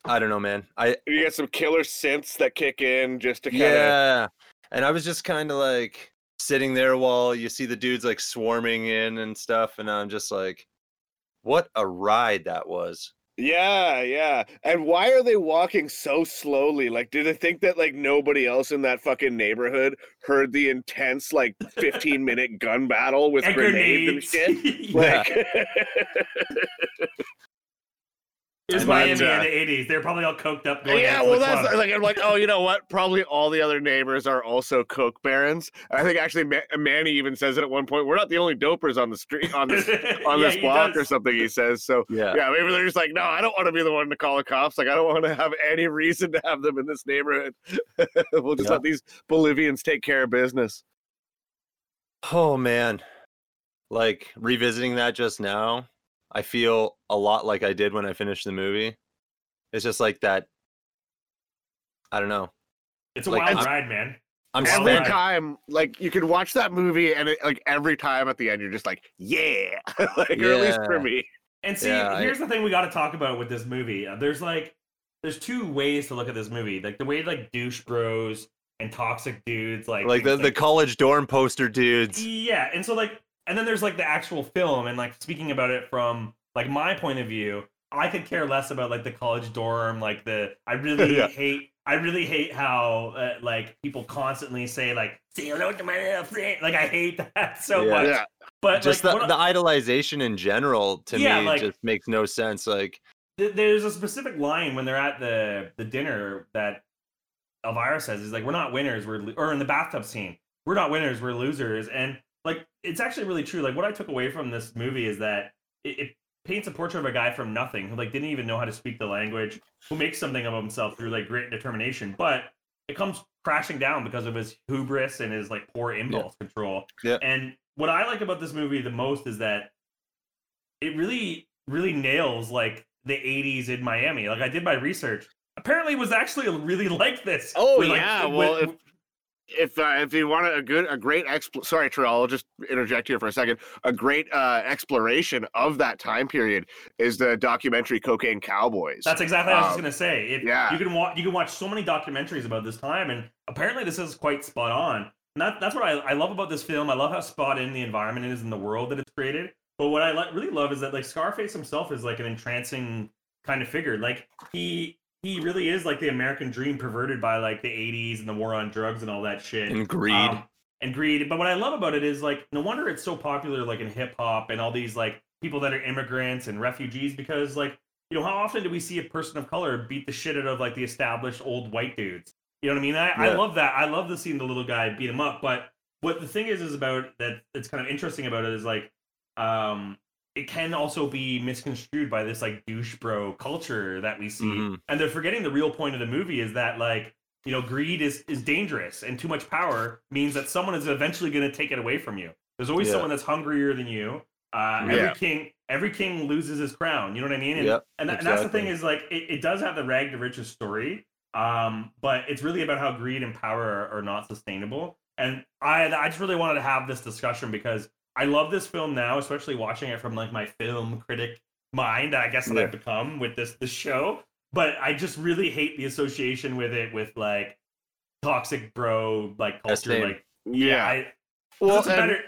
I don't know, man. I you got some killer synths that kick in just to kind of. yeah, and I was just kind of like sitting there while you see the dudes like swarming in and stuff, and I'm just like, what a ride that was. Yeah, yeah. And why are they walking so slowly? Like, do they think that like nobody else in that fucking neighborhood heard the intense like 15 minute gun battle with and grenades and shit? (laughs) Like, (laughs) It was Miami uh, in the '80s. They're probably all coked up. Going yeah, well, that's club. like I'm like, oh, you know what? Probably all the other neighbors are also coke barons. I think actually Ma- Manny even says it at one point. We're not the only dopers on the street on this (laughs) on Yeah, this he block or something. He says so. Yeah. Yeah, maybe they're just like, no, I don't want to be the one to call the cops. Like, I don't want to have any reason to have them in this neighborhood. (laughs) we'll just Yeah. let these Bolivians take care of business. Oh man. Like revisiting that just now, I feel a lot like I did when I finished the movie. It's just like that I don't know. It's a like, wild I'm- ride, man. I'm every spent. time, like you can watch that movie, and it, like every time at the end, you're just like, yeah, (laughs) like or at least for me. And see, Yeah, I- here's the thing we got to talk about with this movie. Uh, There's like, there's two ways to look at this movie. Like the way like douche bros and toxic dudes, like Like the, things the college dorm poster dudes. Yeah, and so like, and then there's like the actual film, and like speaking about it from like my point of view, I could care less about like the college dorm, like the I really (laughs) Yeah. hate. I really hate how uh, like people constantly say like "say hello to my little friend." Like I hate (laughs) that so Yeah. much. Yeah, But Just like, the, what the idolization in general to Yeah, me like- just makes no sense. Like th- there's a specific line when they're at the the dinner that Elvira says is like we're not winners we're or in the bathtub scene we're not winners we're losers and like it's actually really true like what I took away from this movie is that it, it paints a portrait of a guy from nothing who like didn't even know how to speak the language who makes something of himself through like grit and determination but it comes crashing down because of his hubris and his like poor impulse control Yeah. and what I like about this movie the most is that it really really nails like the 80s in Miami. Like I did my research. Apparently it was actually really (laughs) like this. Oh With, yeah, with- well with- if if uh, if you want a good a great expl- sorry Terrell, I'll just interject here for a second. A great uh, exploration of that time period is the documentary Cocaine Cowboys. that's exactly what I was just Um, gonna say. It, yeah. you can watch you can watch so many documentaries about this time, and apparently this is quite spot on. And that, that's what I, I love about this film. I love how spot in the environment it is in the world that it's created. But what I really love is that like Scarface himself is like an entrancing kind of figure. Like he he really is like the American dream perverted by like the 80s and the war on drugs and all that shit. and greed. Um, and greed. But what I love about it is like no wonder it's so popular like in hip hop and all these like people that are immigrants and refugees because like you know how often do we see a person of color beat the shit out of like the established old white dudes? You know what I mean? I, I love that. I love the seeing the little guy beat him up. But what the thing is is about that it's kind of interesting about it is like um it can also be misconstrued by this like douche bro culture that we see. Mhm. and they're forgetting the real point of the movie is that like you know greed is is dangerous and too much power means that someone is eventually going to take it away from you. There's always Yeah. someone that's hungrier than you. Uh Yeah. every king every king loses his crown you know what i mean? And, Yep, and, that- and that's the thing is like it, it does have the rag to riches story um but it's really about how greed and power are, are not sustainable. And i i just really wanted to have this discussion because i love this film now especially watching it from like my film critic mind i guess that Yeah. i've become with this this show but i just really hate the association with it with like toxic bro like culture same. like yeah. I, well, it's a better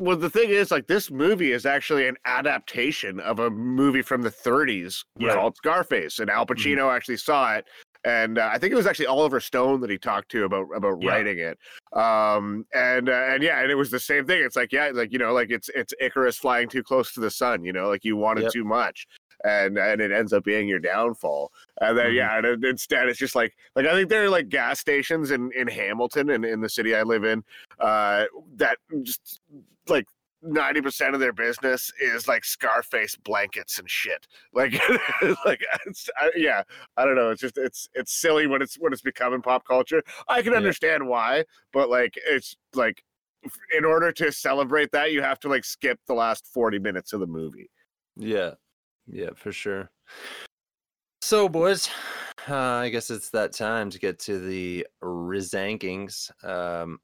well, the thing is, like, this movie is actually an adaptation of a movie from the 30s Yeah. called Scarface, and Al mm-hmm. Pacino actually saw it. And uh, I think it was actually Oliver Stone that he talked to about about Yeah. writing it. Um, and uh, and yeah, and it was the same thing. It's like yeah, like you know, like it's it's Icarus flying too close to the sun. You know, like you wanted Yep. too much, and and it ends up being your downfall. And then Mhm. yeah, and instead it's just like like I think there are like gas stations in in Hamilton and in the city I live in uh, that just like 90% of their business is like Scarface blankets and shit. Like, (laughs) like, it's, I, yeah, I don't know. It's just, it's, it's silly when it's, when it's become in pop culture. I can Yeah. understand why, but like, it's like, in order to celebrate that, you have to like skip the last 40 minutes of the movie. Yeah, yeah, for sure. So, boys, uh, I guess it's that time to get to the Rizankings. Um,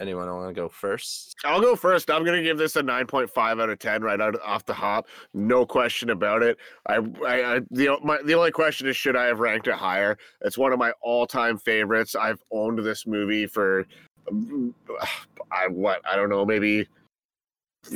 anyone want to go first? I'll go first. I'm gonna give this a 9.5 out of 10 right out off the hop. No question about it. I, I, I the my, the only question is should I have ranked it higher? It's one of my all-time favorites. I've owned this movie for mm, I what I don't know maybe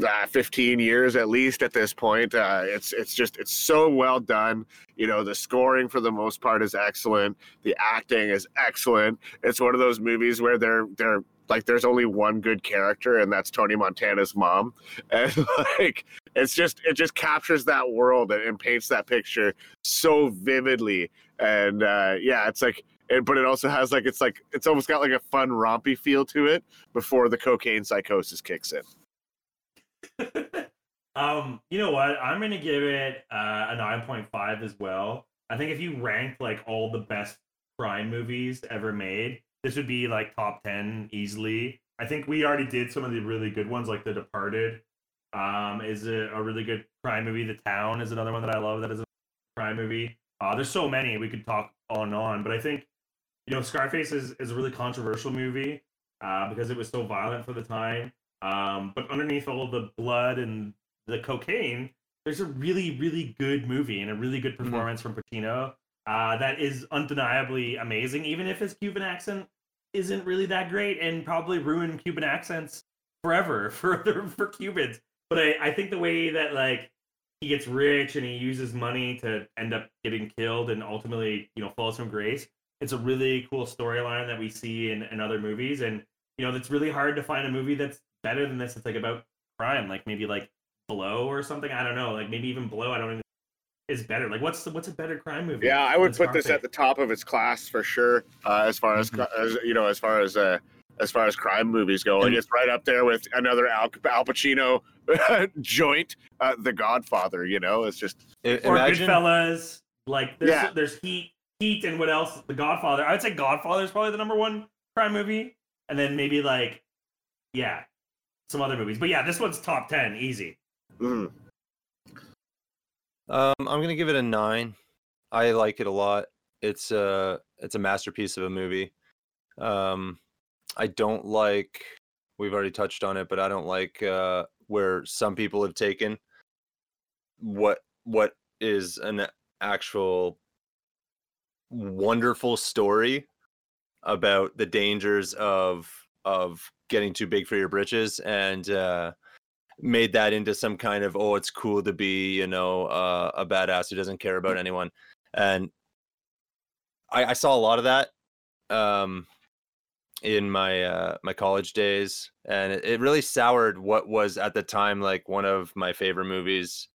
uh, 15 years at least at this point. Uh, it's it's just it's so well done. You know the scoring for the most part is excellent. The acting is excellent. It's one of those movies where they're they're like there's only one good character and that's Tony Montana's mom (laughs) and like it's just it just captures that world and, and paints that picture so vividly and uh yeah it's like it, but it also has like it's like it's almost got like a fun rompy feel to it before the cocaine psychosis kicks in (laughs) um, you know what? I'm gonna give it uh, a 9.5 as well. I think if you rank like all the best crime movies ever made, this would be like top 10 easily. I think we already did some of the really good ones, like The Departed. Um, is a, a really good crime movie. The Town is another one that I love. That is a crime movie. Uh, there's so many we could talk on and on, but I think you know Scarface is, is a really controversial movie uh, because it was so violent for the time. Um, but underneath all the blood and the cocaine, there's a really, really good movie and a really good performance mm-hmm. from Pacino uh, that is undeniably amazing, even if his Cuban accent isn't really that great and probably ruin Cuban accents forever (laughs) for for Cubans. But I, I think the way that like he gets rich and he uses money to end up getting killed and ultimately you know falls from grace. It's a really cool storyline that we see in, in other movies, and you know it's really hard to find a movie that's better than this. It's like about crime, like maybe like Blow or something. I don't know, like maybe even Blow. I don't even is better. Like what's the, what's a better crime movie? Yeah, I would put this at the top of its class for sure. Uh, as far as, mm-hmm. as you know, as far as uh, as far as crime movies go, and it's right up there with another Al, Al Pacino (laughs) joint, uh, The Godfather. You know, it's just it, or imagine... Goodfellas. Like there's yeah. there's Heat, Heat, and what else? The Godfather. I would say Godfather is probably the number one crime movie, and then maybe like yeah, some other movies. But yeah, this one's top ten, easy. Mm. Um, I'm gonna give it a nine. I like it a lot. It's a it's a masterpiece of a movie. Um, I don't like. We've already touched on it, but I don't like uh, where some people have taken what what is an actual wonderful story about the dangers of of getting too big for your britches and uh, made that into some kind of oh it's cool to be you know uh, a badass who doesn't care about anyone. And I, I saw a lot of that um, in my uh, my college days and it, it, really soured what was at the time like one of my favorite movies.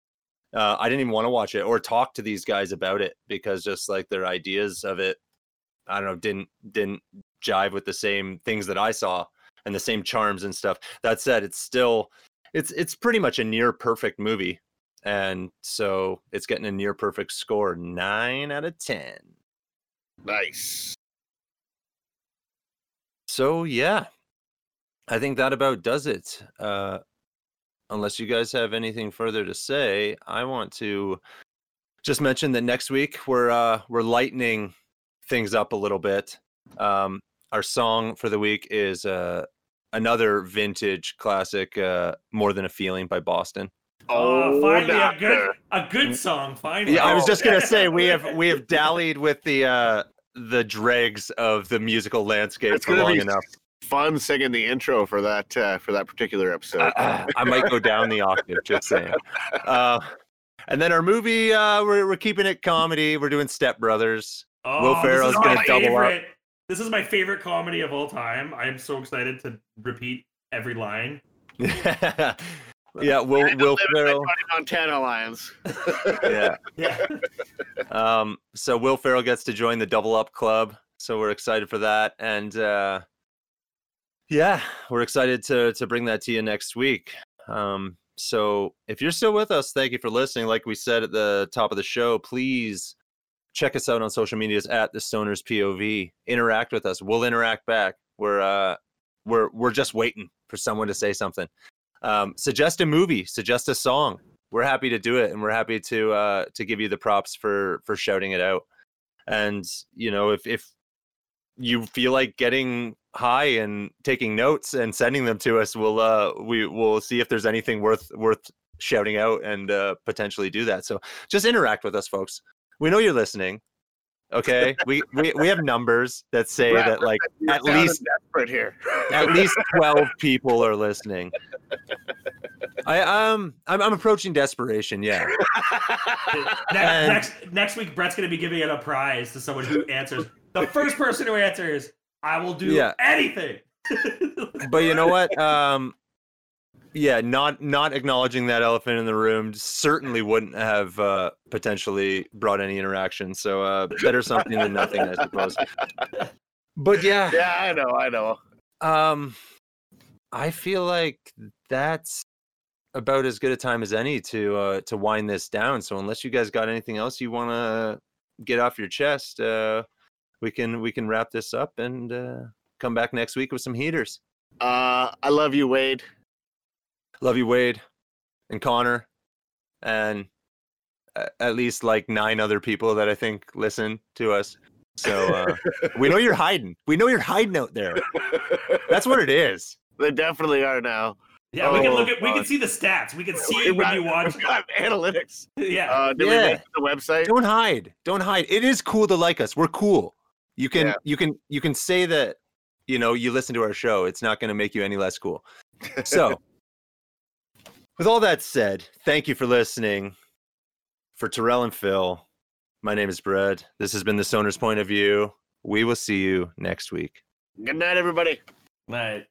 Uh, i didn't even want to watch it or talk to these guys about it because just like their ideas of it i don't know didn't didn't jive with the same things that i saw and the same charms and stuff. That said it's still it's it's pretty much a near perfect movie and so it's getting a near perfect score 9 out of 10 nice. So yeah i think that about does it. Uh unless you guys have anything further to say i want to just mention that next week we're uh we're lightening things up a little bit. Um our song for the week is uh another vintage classic, uh, "More Than a Feeling" by Boston. Oh, oh finally a good a good song. Finally, yeah. I was just gonna say we have we have (laughs) dallied with the uh, the dregs of the musical landscape it's for long enough. Fun singing the intro for that uh, for that particular episode. Uh, I might go down the octave. Just saying. (laughs) Uh, and then our movie, uh, we're we're keeping it comedy. We're doing Step Brothers. Oh, Will Ferrell's gonna double up. This is my favorite comedy of all time. I am so excited to repeat every line. (laughs) (laughs) yeah, yeah. Will Will Ferrell, Montana Lions. (laughs) yeah, yeah. Um, so Will Ferrell gets to join the Double Up Club. So we're excited for that, and uh, yeah, we're excited to to bring that to you next week. Um, so if you're still with us, thank you for listening. Like we said at the top of the show, please check us out on social medias at the Stoners POV. Interact with us. We'll interact back. We're uh, we're we're just waiting for someone to say something. Um, suggest a movie. Suggest a song. We're happy to do it, and we're happy to uh, to give you the props for for shouting it out. And you know, if if you feel like getting high and taking notes and sending them to us, we'll uh, we will see if there's anything worth worth shouting out and uh, potentially do that. So just interact with us, folks we know you're listening. Okay, (laughs) we, we we have numbers that say that like at least desperate here. at (laughs) least twelve people are listening. I um I'm, I'm approaching desperation. Yeah. (laughs) next, and, next next week, Brett's gonna be giving it a prize to someone who answers the first person who answers. I will do yeah. anything. but you know what? Um, yeah, not not acknowledging that elephant in the room certainly wouldn't have uh, potentially brought any interaction. So uh, better something than nothing, I suppose. But yeah, Yeah, I know, I know. um, I feel like that's about as good a time as any to uh, to wind this down. So unless you guys got anything else you want to get off your chest, uh, we can we can wrap this up and uh, come back next week with some heaters. Uh, I love you, Wade. Love you, Wade, and Connor, and at least like nine other people that I think listen to us. So uh, we know you're hiding. We know you're hiding out there. That's what it is. they definitely are now. Yeah, we can Oh, look at we can see the stats. We can We see when got- you watch. we got analytics. Yeah. Uh, did Yeah. we the website? Don't hide. Don't hide. It is cool to like us. We're cool. You can Yeah. you can you can say that you know you listen to our show. It's not going to make you any less cool. So, (laughs) with all that said, thank you for listening. For Terrell and Phil, my name is Brad. This has been the Stoner's Point of View. We will see you next week. Good night, everybody. Right.